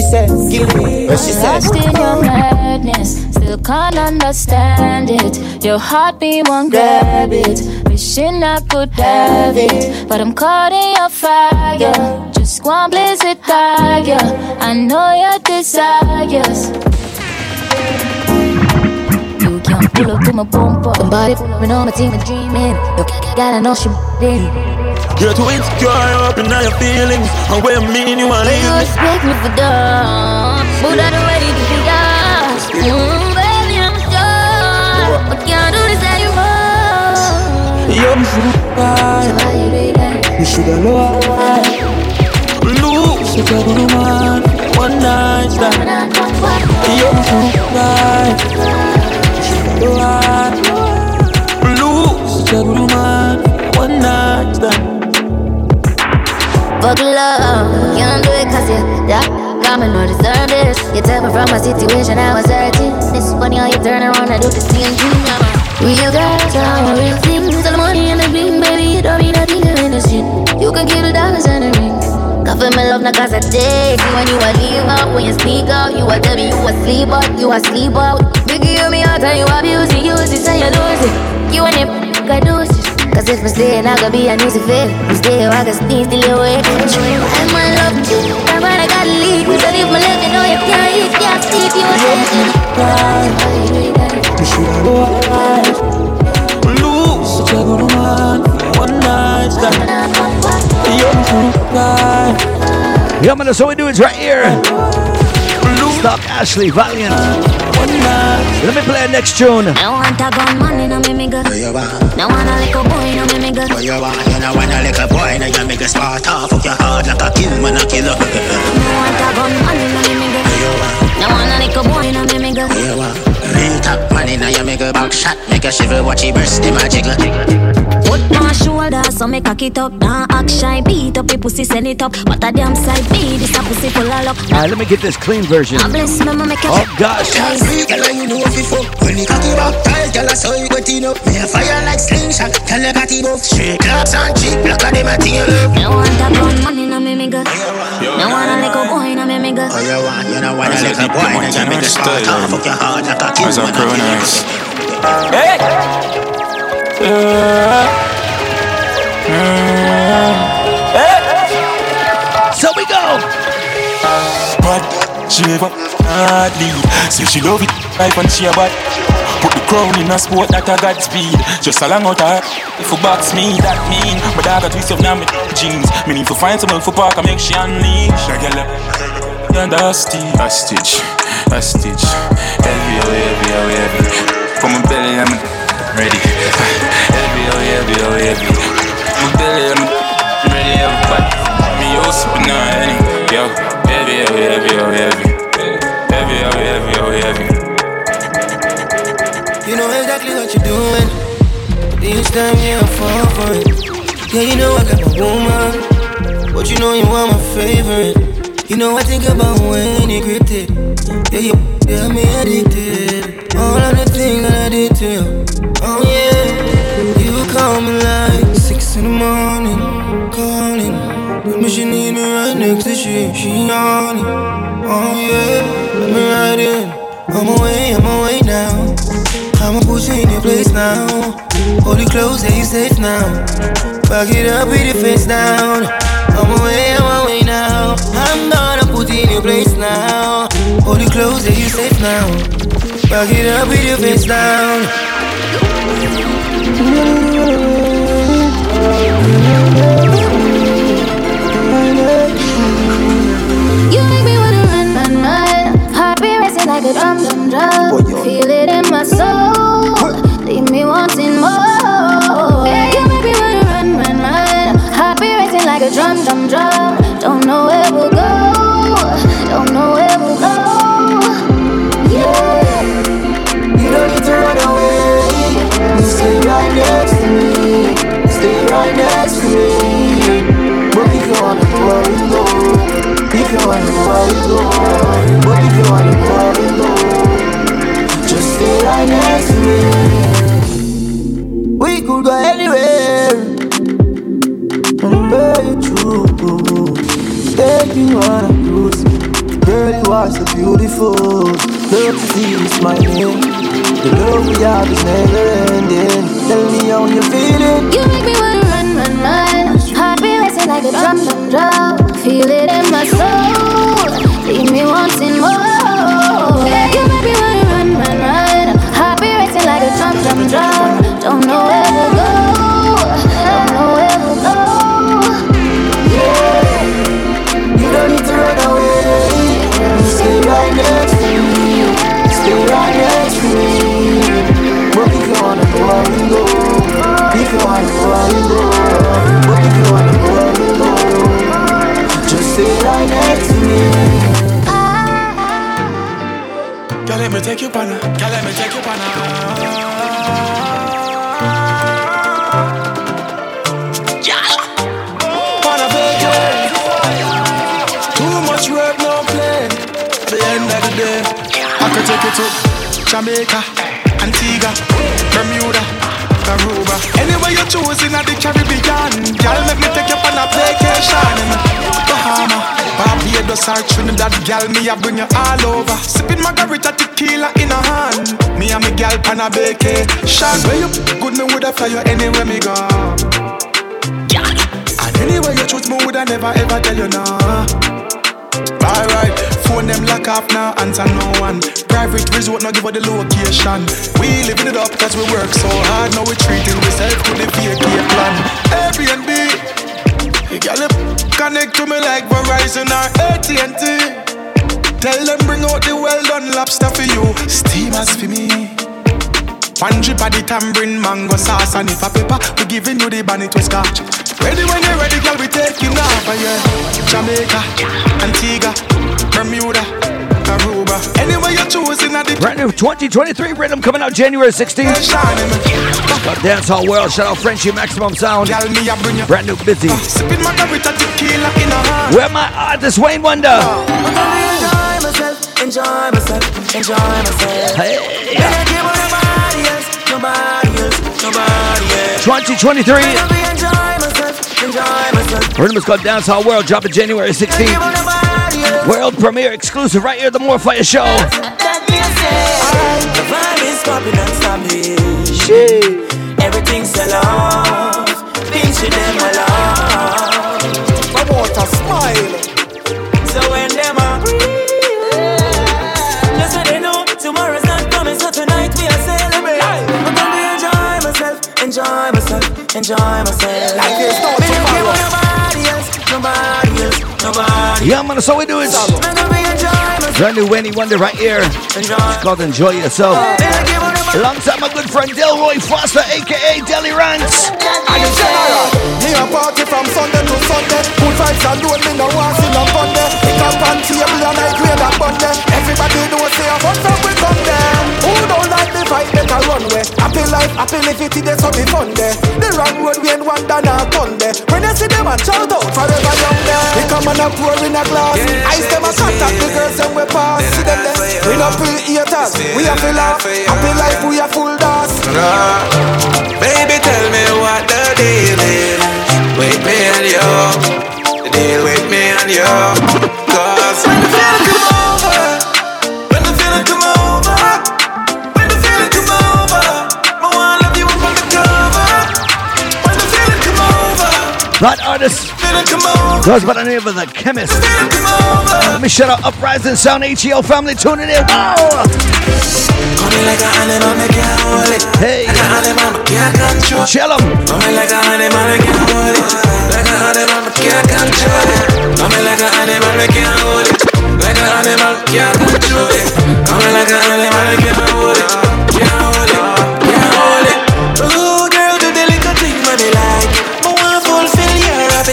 She said, give me, but she said, Lost in your madness, still can't understand it. Your heartbeat won't grab it. Wishing I could have it, but I'm caught in your fire. Just one blizzard tiger. I know your desires. You can't pull up to my bumper. Somebody pulling on my team and dreaming. You gotta know she did. You're too insecure, up in all your feelings. And what you mean you want to You leave me? expect me for dumb, but I don't ready to be yours. Mm, baby, I'm sure. But can't do this anymore. Yo, me shoulda lied. Me shoulda lied. Lose such a good man. One night stand. Yo, me shoulda lied. Me shoulda lied. Lose such a good man. One night stand. Fuck love, you don't do it cause you yeah, got me no deserve this. You tell me from my situation I was hurting. It's funny how you turn around and do the same thing. I'm a real girl, so I'm real thing. So the money and the bling, baby, it don't mean nothing to in the shit. You can keep the dollars and the rings. Cover my love, not cause I take you when you a leave out. When you speak out, you a tell me you a sleep out, you a sleep out. Biggie, you me out and you abuse it, use it, say you lose it. You and your I do it. Cause if I stay, I gotta be an easy fit. I'm still, I can sneeze you wake. And my love too, I'm I gotta leave. So if my love, you know you can't eat, can't sleep, you. Lose a good man. One night stand. Yeah, man, that's how we do it right here. Stop Ashley Valiant. Let me play the next tune. I want a gun man in a me nigga. Now want a little boy in a me nigga. You want? You know want a little boy, now you make a smart off Fuck your heart like a kill man, a killer Now want a gun man in a me nigga. Now want a little boy in a me nigga. You want Real top money, now you make a back shot Make a shiver, watch it burst, the magic Put my shoulder, so me cock it up. Nah, act shy, beat up your pussy, send it up. What a damn side be this a pussy full of luck. All right, let me get this clean version. I bless me, mama, make it. Oh, gosh. Can't see, girl, you know if you fuck. When you cocky back tight, girl, I saw you wetting up Me a fire like slingshot, tell the party buff Straight claps and cheap, black of them a tear. Up Now want a gun man in a me nigga. Now want a little boy in a me nigga. Oh, you want, you know want a As a little deep boy, now point you in make our a smart style, off um, Fuck your heart like a kill As a man, a chronix. Hey! Yeah. So she never hardly Say she love it, life and she a bad Put the crown in a sport that a god speed Just along out her If you box me, that mean But I got twist up now me jeans Me need to find someone for park and make she unleash A girl uh, yeah, dusty Hostage, hostage. Heavy, oh heavy, oh heavy. For my belly, I'm ready. Heavy, oh heavy, oh heavy. My belly, I'm ready. But me used to be not any. Yo, heavy, oh heavy, heavy. Oh heavy, oh heavy. You know exactly what you're doing. This time, yeah, I fall for it. Yeah, you know I got my woman. But you know you are my favorite. You know I think about when you gripped it. Yeah, you got me addicted. All of the things that I did to you. Oh, yeah. You call me like six in the morning. To she. She on it. Oh, yeah. Let me right in. I'm away, I'm away now. I'ma put you in your place now. Hold you close, yeah, you safe now. Back it up with your face down. I'm away, I'm away now. I'm gonna put in your place now. Hold you close, yeah, you safe now. Back it up with your face down. You make me wanna run, run, run. Heart be racing like a drum, drum, drum. Feel it in my soul. Leave me wanting more. Yeah, you make me wanna run, run, run. Heart be racing like a drum, drum, drum. Don't know where we'll go. Don't know where we'll go. Yeah. You don't need to run away. Stay right next to me. Stay right next to me. If you we. Just stay right next to me. We could go anywhere. Girl, you are so beautiful. Love to see you smiling. The love we have is never ending. Tell me how you feeling. You make me wanna run, run, run. Heart be racing like a drum, drum, drum. Feel it in my soul. Leave me wanting more. You make me wanna run, run, run. Heart be racing like a drum, drum, drum. Don't know where take you pana. Girl, let me take you pana. Pana baby. Too much work, no play. At the end of the day, I could take you to Jamaica, Antigua, Bermuda, Aruba. Anywhere you choose in the Caribbean, girl, let me take you on a vacation. Bahama, Barbados or Trinidad, girl, me I bring you all over. Sipping margarita tequila in a hand. Me and me girl on a vacation. Where you good, me woulda fly you anywhere me go. And anywhere you choose, me woulda never ever tell you no. Alright, phone them lock off now, answer no one. Private resort, now give her the location. We living it up cause we work so hard, now we treating ourselves to the vacate plan. Airbnb, you gotta connect to me like Verizon or AT&T. Tell them bring out the well done lobster for you, steamers for me. One drip of the tambourine mango sauce and if a pepper, we giving you the bonnet with scotch. Ready when you're ready, girl, we taking off, uh, yeah. Jamaica, Antigua, Bermuda, Aruba. Anywhere you choose in the Brand new 2023 rhythm coming out January 16th. Got Dancehall World, shout out Frenchie Maximum Sound. Brand new busy. Sipping margarita tequila in a hand. Where my artist Wayne Wonder? Enjoy myself, enjoy myself, enjoy myself. Hey. And I give nobody else, nobody else, nobody else. 2023. Enjoy myself, enjoy myself. Rhythm is called Dancehall World, dropping January 16th. World premiere exclusive right here at the More Fire Show. That means say, the vibe is popping and stopping. Everything sell off, things with them alone. I want a smile. So when them are just so they know tomorrow's not coming, so tonight we are celebrating. I'm gonna enjoy myself, enjoy myself, enjoy myself. Like there's Yeah, man, that's how we do it. Brand new Wayne Wonder right here. It's called Enjoy Yourself. Alongside my good friend Delroy Foster, aka Delly Ranx. And in general, me a party from Sunday to Sunday. Good vibes alone, me no want see no fun there. Pick up on table and I grade and bun there. Everybody know say I want from we come there. Who don't like the fight, better run way. Happy life, happy live it, there's something fun there. The wrong road, we ain't one down a gun there. When you see them and shout out forever young there. We come and a pour in a glass. Ice them a contact the girls and we pass. See them there. We not pre haters, we have to laugh. Happy life, we are full dance. Nah. Baby, tell me what the deal is with me and you. The deal with me and you. That artist goes by the name of The Chemist. Let me shout out Uprising Sound HEO family tuning in. Wow! Hey, chill 'em. Like a animal, can't control it. Coming like a animal, can't it.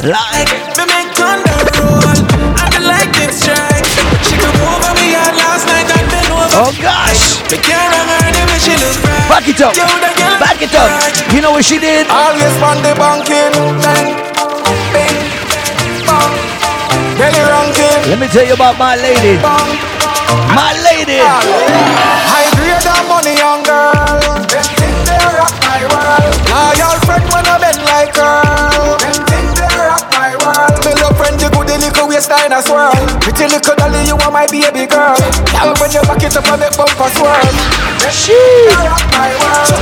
Like. Me make thunder roll and the lightning strike. She come over me yard last night and bend over. Oh gosh! Me can't her the way she look right. Back it up. Yo, the girl Back it up. You know what she did? Always on the banking. Bang, bing, bang. Let me tell you about my lady. My lady. High grade and money young girl. Them things they rock my world. Waistline a swirl. Pretty little dolly you are my baby girl. Girl when you back it up and make bumper swirl. She rock my world.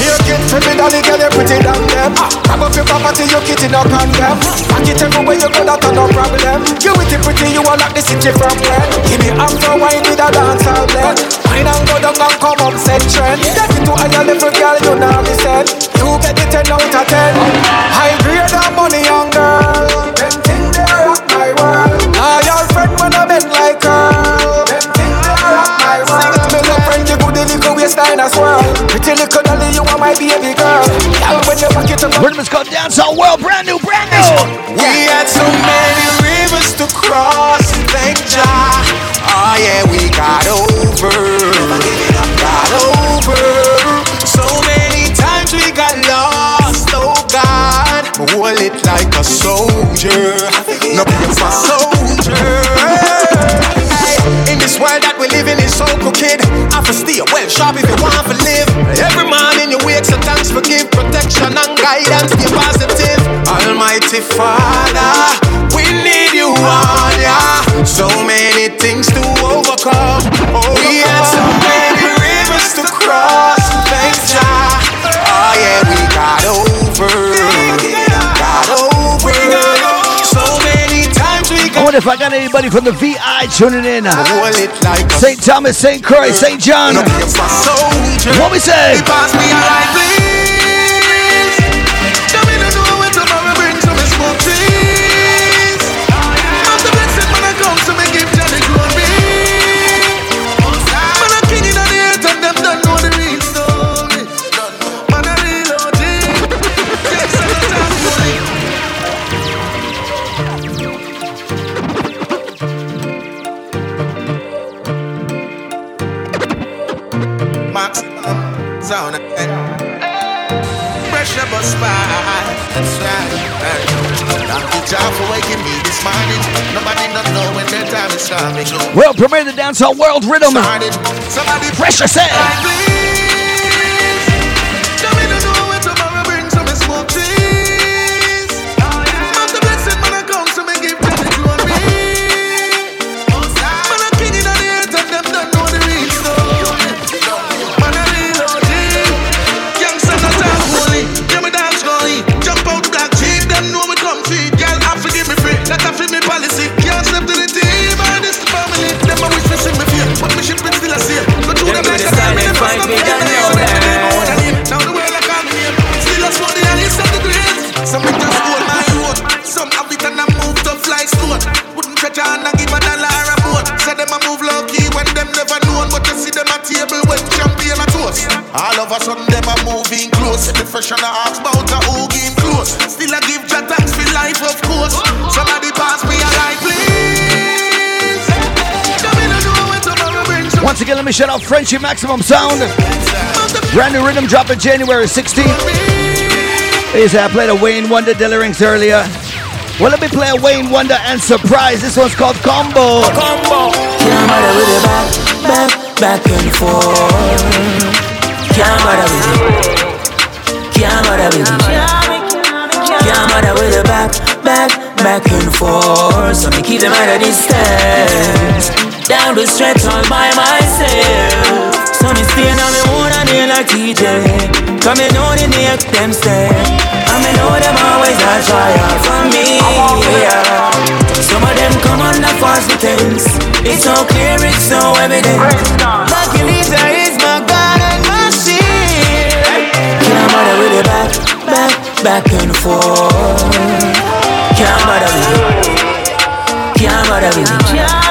Here kid for me dolly girl you pretty than them. Grab up your property you kitty no condemn. Back it everywhere you go that no problem. You with it pretty you are like the city from when. Give me after wine with a dance all blend. Wine and go down and come up set trend. Get it to higher level girl you know me said. You get the 10 out of 10. High grade and money young girl. World. Now your friend when I bend like girl. Them things they rock my world. Me love friend you good the little waistline as well. Pretty little dolly you are my baby girl. Girl when you back it up. Rhythm is called Dancehall World, brand new, brand new. We had so many rivers to cross, thank Jah. Oh yeah, we got over, got over. So many times we got lost, oh God. Hold it like a soldier, no be a soldier. Hey, in this world that we live in is so crooked. I for stay well sharp if you want to live. Every morning you wake, so thanks for give protection and guidance. Be positive, Almighty Father. We need you on ya. So many things to overcome. We had so times we I got wonder if I got anybody from the VI tuning in. Uh, like St. Thomas, St. Croix, St. John. What we say? Job for waking me this morning Nobody not know when their time is coming World premiere the Dancehall World Rhythm. Started Somebody Pressure set. Some let me shout out Frenchie Maximum Sound. Brand new rhythm drop dropping January 16th. Is I played a Wayne Wonder Delly Ranx earlier. Well, let me play a Wayne Wonder and surprise. This one's called Combo. Combo. Can't bother with it back, back, back and forth. Can't bother with it. Can't bother with it. Can't bother with it back, back, back and forth. So me keep them at a distance. Down the stretch all by myself. So me stay on me own and they like TJ. Come me know the make them stay. I me know them always a try for me. Yeah. Some of them come on the false pretense. It's so clear, it's so evident. My Khalifa is my God and my shield. Can't bother with it back, back, back and forth. Can't bother with it. Can't bother with it.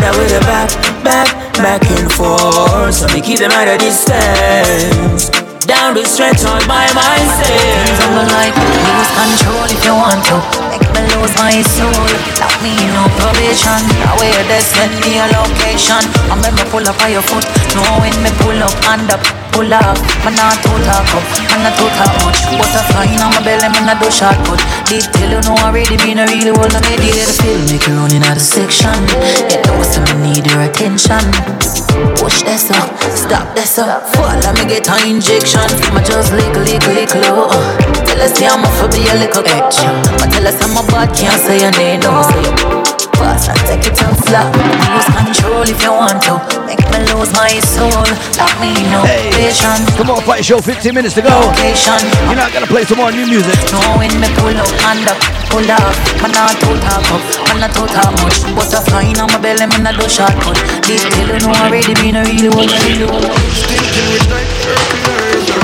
Can't bother with it back, back, back and forth. So me keep them at a distance. Down the stretch on my mindset. I'm like, lose control if you want to. Make lose my soul. Lock me in no probation. That way they send me a location. And when me pull up on your foot, know when me pull up and up. Pull up, man not too talk up, man not too talk much Butterfly in my belly, man not do shortcut Detail you know already been a real world of me did feel make you running out of section Yeah, those me need your attention Push this up, stop this up. Follow me get an injection. My just lick, lick, lick low uh. Tell us I'm for be a little extra But tell us I'm a bad, can't say your name, no. say fast and take it and flop Lose control if you want to. Make me lose my soul. Lock me in no Hey, come on, fight show, 15 minutes to go. Location. You're not gonna play some more new music. Know when me pull up, hand up, pull up. Man not too talk up, man not too talk much. Butterfly in my belly, me not do shortcut This tell you know already been a real one, real one Stinking with like fertilizer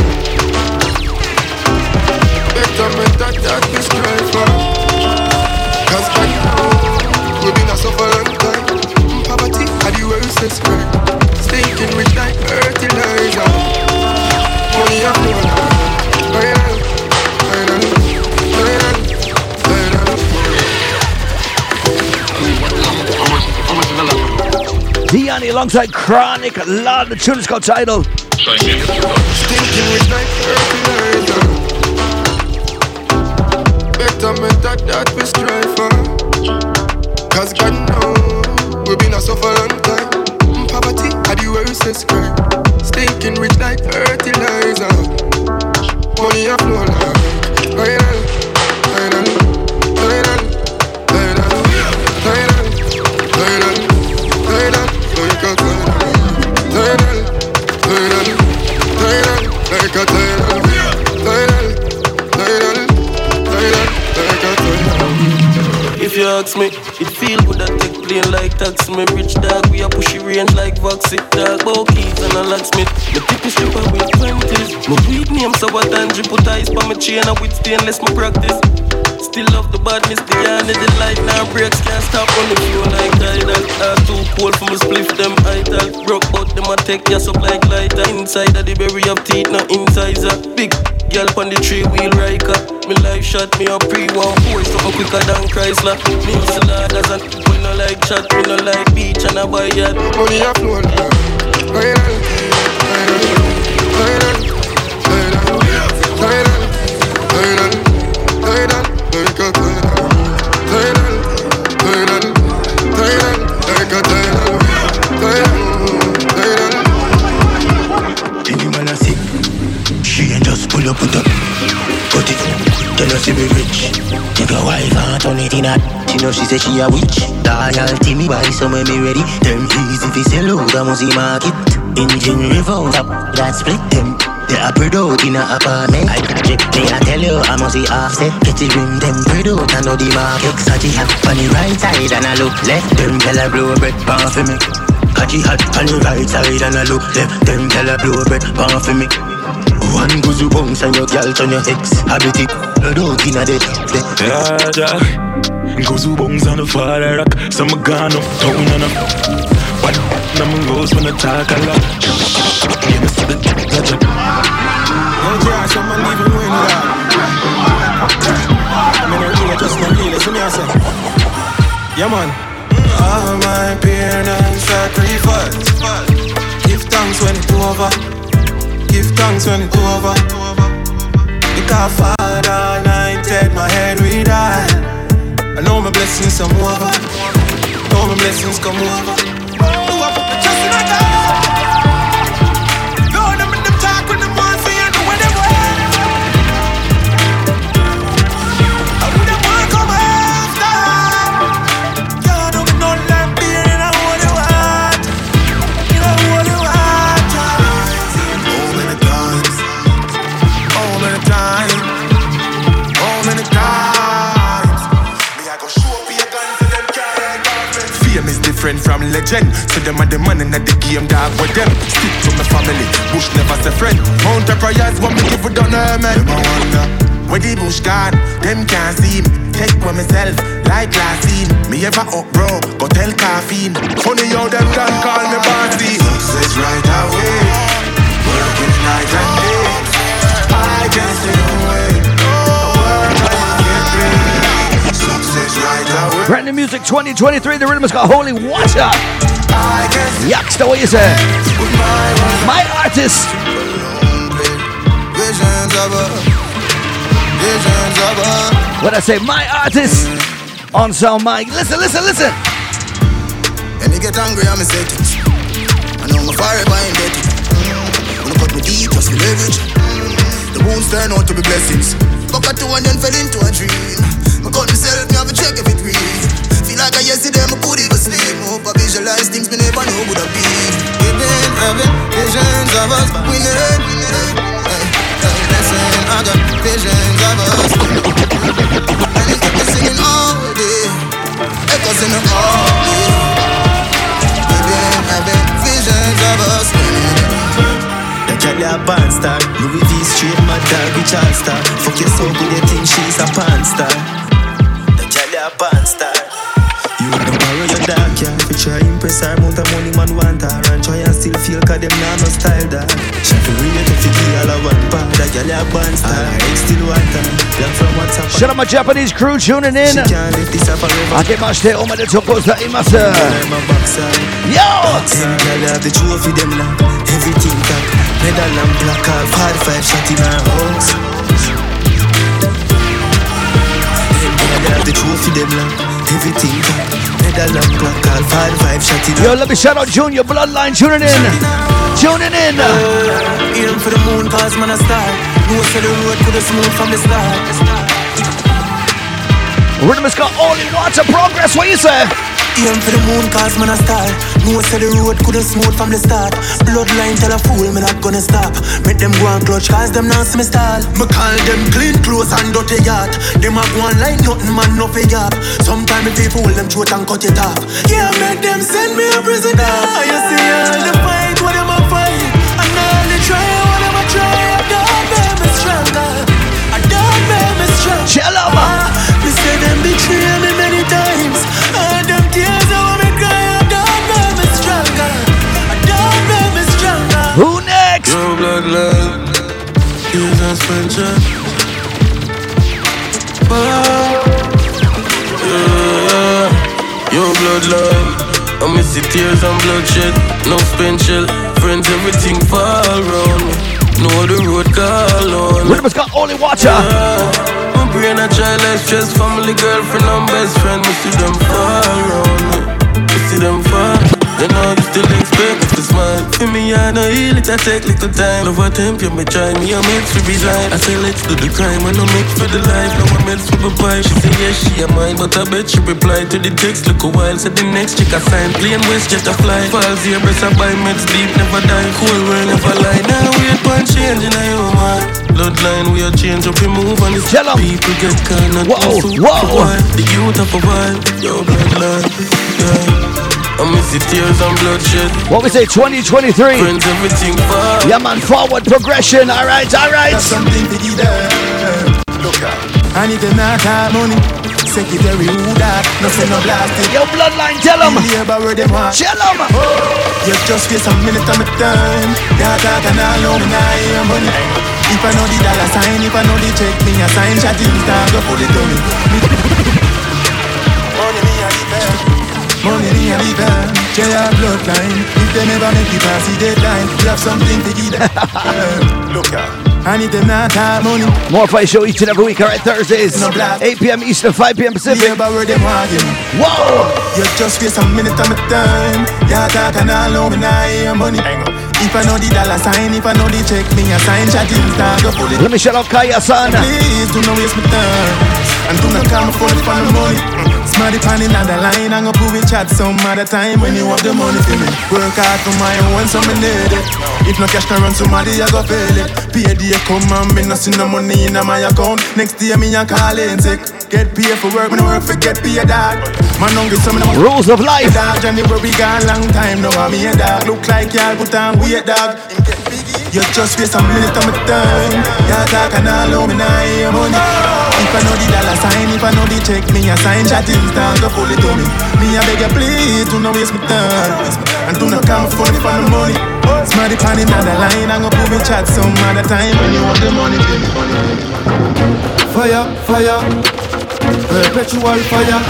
Better me that that we strive are the Stinking with like fertilizer Money up Diani alongside Chronic, of the tunes got title. Stinking with like fertilizer Better that that we strive for. Cause God know We've been a suffer long time Poverty the Stinking rich like fertilizer Money a flow like Viral Viral Viral Viral Viral Viral Viral Like a viral Viral Viral Like a viral Viral ask me, it feel good that take plane like taxi. Me rich dog, we a pushy range like Voxy. Dog, bow keys and a locksmith. Me tippy stripper with twenties. Me weed name so what time put ice pa me chain and with stainless me practice. Still love the badness, the yarn the light now breaks can't stop on the floor like tidal. Are too cold for me spliff them idle. Broke but them a take yes up like lighter. Inside of the berry of teeth, no incisor. Uh. Big girl on the three wheel riker. Me life shot me a pre one four something quicker than Chrysler. Me hustle hard as a we no like chat, we no like beach and a buy yacht. Money a flow Viral Viral Viral Viral Viral Like a a sick, she ain't just pull up with up. Put it, tell her she be rich. Take a wife and turn it in a. She know she say she a witch. Loyalty me buy some when me ready. Them easy fi sell out a musty market. Engine revolt up, that split them. They are spread out in a apartment. I check, me I tell you I must see offset. Get the rim, them spread out and know the market. Exotic hat on the right side and I look left. Them tell her blow bread pan for me. Catchy hat on the right side and I look left. Them tell her blow bread pan for me. One goes you bounce and your girl turn your ex. Habit it, blood out in a dead. Yeah, yeah. Goes who bones on the fire rock. Some gone uptown and up. What number goes when I talk a lot. Yeah, me see the judge. Yo, Josh, I'm not even win that I really just not really, so me I say. Yeah, man. All my pain and sacrifice. Give thanks when it's over. Give thanks when it's over. Because Father anointed my head with oil I know my blessings come over. Know my blessings come over friend from legend. So them are the man in the game, dog with them. Stick to my family, Bush never say friend. Mount a prayers, what me give on her, man. A wonder. Where the bush gone, them can't see me. Take for myself, like last scene. Me ever up, bro, go tell caffeine. Funny how them can call me bossy. Success right away, working night and day. I can't stay away. Brand new music 2023. The rhythm is called Holy Water. Yucks, the way you say. My artist. When I say my artist on sound mic, listen, listen, listen. And me get angry, I'm a set. I know my fire by indebted. When I cut me deep, just to leverage. The wounds turn out to be blessings. Fuck a two and then fell into a dream. I cut myself, me check if it real. Feel like I yesterday, my booty was sleep. Hope I visualize things me never know would have been. We've been having visions of us winning. Hey, hey, listen, I got visions of us. And it's got me singing all day. Echoes in the hallway. We've been having visions of us winning. The girl a band star Louis V straight mad dog with all star Fuck you so good you think she's a porn star no borrow dark yeah If you try impress her amount of money man want her. And try and still feel cause them nah no style dog She feel relate if you give all a one part The girl a band star. Ex still want her Black from WhatsApp Shout out my Japanese crew tuning in. She can't lift this up forever Akemashite omedetou gozaimasu. I'm a boxer. Yo! Girl have the trophy them like Everything top. Medal and black all 45 shot in her house. Girl have the trophy them like Everything top Medal and black all 45 shot in Yo, let me shout out Junior Bloodline tuning in. Tuning in. Uh, aim for the moon cause man a star No say the road could have smooth from the start Rhythm is called Holy Water Progress. What you say? Aim for the moon cause man a star No say the road could have smooth from the start? Bloodline tell a fool me not gonna stop. Make them go and clutch cause them not see me stall. Me call them clean clothes and dirty yacht. Them a go on like nothing man no figure Sometimes if people them throat and cut it off. Yeah make them send me a prisoner. You see all the fight what them a fight? And all the try what them a try? I don't make me stronger. I don't me stronger. Chill out, man. Me say them betray me here's a spencer. Oh, yeah, yo, bloodline, I miss the tears and bloodshed. No spin chill, friends, everything fall around me. Know the road call on me. Rhythm is called Holy Water. My brain a like stress, family, girlfriend, and best friend. Me see them fall around me. Me see them fall. You know you still expect me to smile. For me, I know heal it, I take little time. Love attempt, you may try me, I make to resign. I say let's do the crime, I know make for the life. Now I'm meant for the vibe. She say yes, she a mine, but I bet she reply to the text. Look a while, said the next chick I sign. Plane west jet a fly. Falls here, breast I buy meds deep, never die. Cool world, never lie. Now wait one change in a human. Bloodline, we are change up, we move on this. People get kinda Whoa, too whoa. The youth of a while, yo bloodline, yeah. I miss the tears and bloodshed. What we say, 2023. Friends, everything far. Yeah, man, forward progression. All right, all right. That's something to give them. Look out. I need they not have money, secretary who that? No say no blasting. Yo, bloodline, tell 'em. Labor where them want. Tell 'em. Oh, you just waste a minute of my time. Yeah, talk and all know me nah hear money. If I know the dollar sign, if I know the check, me a sign. Chat in star, go pull it on me. Money me a the Money me a the best. JR bloodline. If they never make it past the deadline, you have something to give them. Look out. And if they not have money, More Fire Show each and every week, all right, Thursdays. 8 p.m. Eastern, 5 p.m. Pacific. Labor where them want you. Whoa! You just waste a minute of my time. Yeah, talk and all know me nah hear money. If I know the dollar sign, if I know the check, me a sign. Chat in star, go pull it. Let me shout out Kaya San. Please do not waste my time. And do not come phone for the money. Mm. Smarty pan in the line, I'm gonna prove it chat some other time when you have the money for me. Work hard for my own, so me need it. If no cash can run somebody, I go fail it. Pay come and me no see no money in my account. Next day me a call in sick. Get paid for work, me no work for get paid dog. Man some of them rules of life. Dog, we gone long time, no I'm here dog. Look like y'all put on weight dog. You just waste a minute of my time. Y'all talk and all me hear money. If I know the dollar sign, if I know the check, me a sign chat instant go fully to me. Me a beg you please, do not waste my time. And do not come for the money. Smarty pan in the line, I'm gonna put me chat some other time when you want the money, baby. Fire, fire, perpetual fire,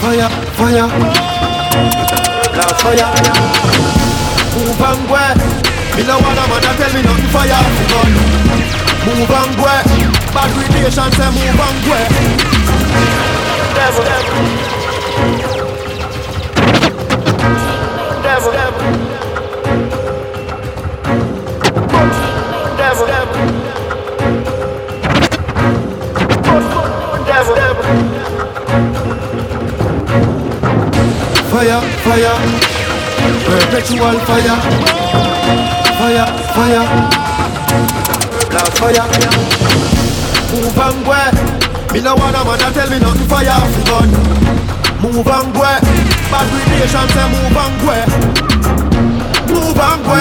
fire, fire, la fire. Move and go. Me no want a man tell me nothing fire. Move and go. Bad relation say move devil, devil. Fire, fire, perpetual fire, fire, fire, black fire. Move and go. Me no want a man that tell me nothing fire fi gun. Move and go. Bad relation say move and go. Move and go.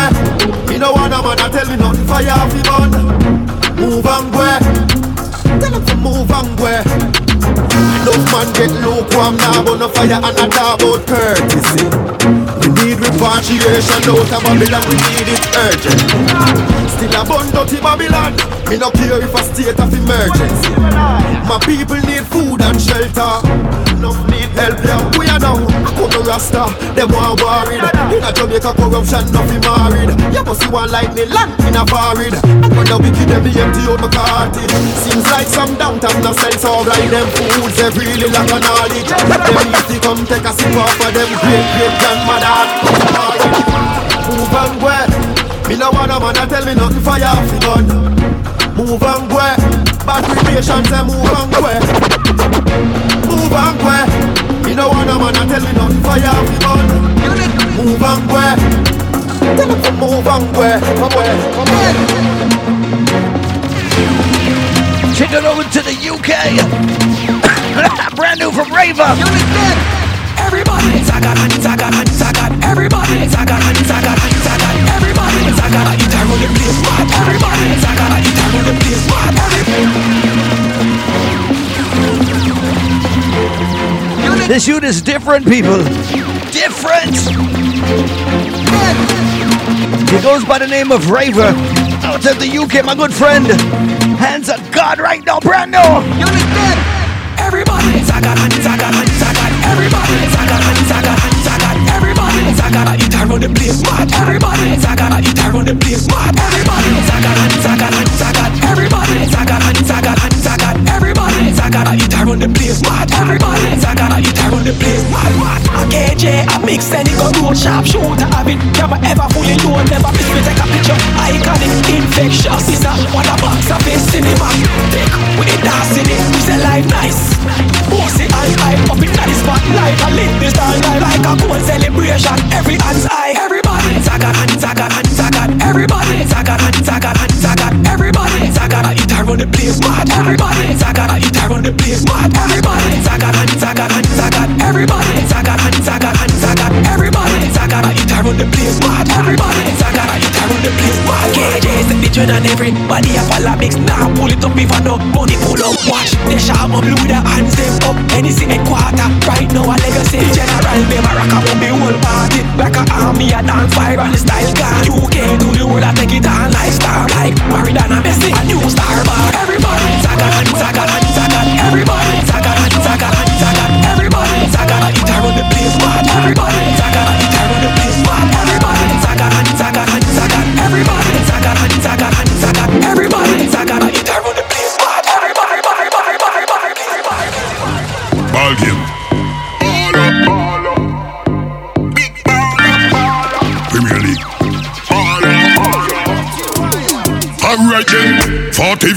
Me no want a man that tell me nothing fire fi gun. Move and go. Tell him to move and go. Enough man get lukewarm now but no fire and a talk about courtesy. We need repatriation out of Babylon, we need it urgent. Still a bun dirty Babylon, me no care if a state of emergency My people need food and shelter. Enough need help, yeah, we are now. Come to Rasta, them want worried. In a Jamaica corruption, nothing married. You must see one lightning land in a forehead And when the wicked them, they empty out my cartage Seems like some downtown no sense of like them fools They really lack of knowledge. Them easy come take a sip off of them great great grandmother. Move and go Me no want a man tell me nothing fire fi gun Move and go Bad relation say move and go Move and go Me no want a man that tell me nothing fire fi gun Move and go Tell him to move and go Come on, come on Check it over to the UK. Brand new from Raver. Everybody, Zaga, Zaga, Zaga. Everybody, Zaga, Zaga, Zaga. Everybody, Zaga, you turn on the place, man. Everybody, This unit is different, people. Different. He goes by the name of Raver. Out of the UK, my good friend. Hands of God right now, brand new. Everybody, Zaga, Zaga, Zaga. Everybody. Everybody, Zaga, you turn on the place, man. Everybody, Zaga, you turn on the place, man. Everybody, Zaga, Zaga, Zaga. Everybody, Zaga, Zaga, Zaga. Everybody, Zaga, you turn on the place, man. Everybody, Zaga, you turn on the place, man. A KJ, I mix, and it go road sharp shooter. Have it, never ever fully load, never miss me take a picture. Iconic, infectious, is a one of box of a cinema. Thick with the dance in it, we say life nice. Bossy and hype up in the spotlight. I live this time life like a cool celebration. Every hands high, everybody zaga and zaga and zaga. Everybody zaga and zaga and zaga. Everybody zaga, it around the place, mad. Everybody zaga, it around the place, mad. Everybody zaga and zaga and zaga. Everybody zaga and zaga and zaga. Everybody zaga, it around the place, mad. Everybody zaga, it around the place, mad. KJ's the dread and everybody a follow mix. Now pull it up if I know money pull up. Watch the sharp up, blue the hands them up. Anything a quarter. Right now a legacy. The general them a rock up the whole party. Like a army a dance viral style gun. UK to the world I take it on like star. Like Maradona Messi a new star bar. Everybody zaga and zaga and zaga. Everybody zaga and zaga and zaga. Everybody zaga it around the place man. Everybody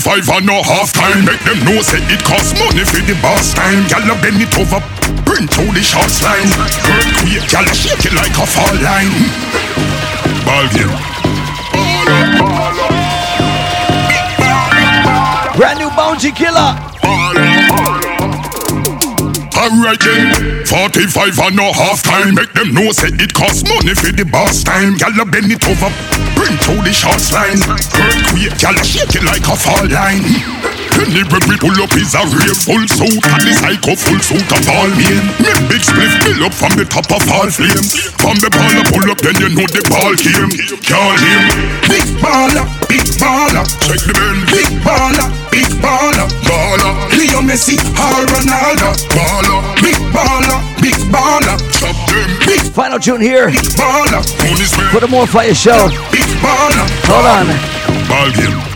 45 and a half time. Make them know say it cost money for the boss time. Gyal bend it over, print out the shots line. Earthquake, gyal shake it like a fall line. Ball game. Brand new bounty killer. Alright then, 45 and a half time Make them know say it cost money for the boss time Gyal bend it over, to the shots line. Earthquake, gyal a shake it like a fall line. Anywhere we pull up is a real full suit And the psycho full suit of all men. Make big spliff fill up from the top of all flames. From the baller pull up then you know the ball game Call him Big baller, big baller. Check the bend. Big baller, big baller. Baller. Leo Messi, or Ronaldo. Baller. Big baller, big baller. Chop them. Big Final tune here. Big baller. For the more fire show. Big baller. Hold on. Ball game.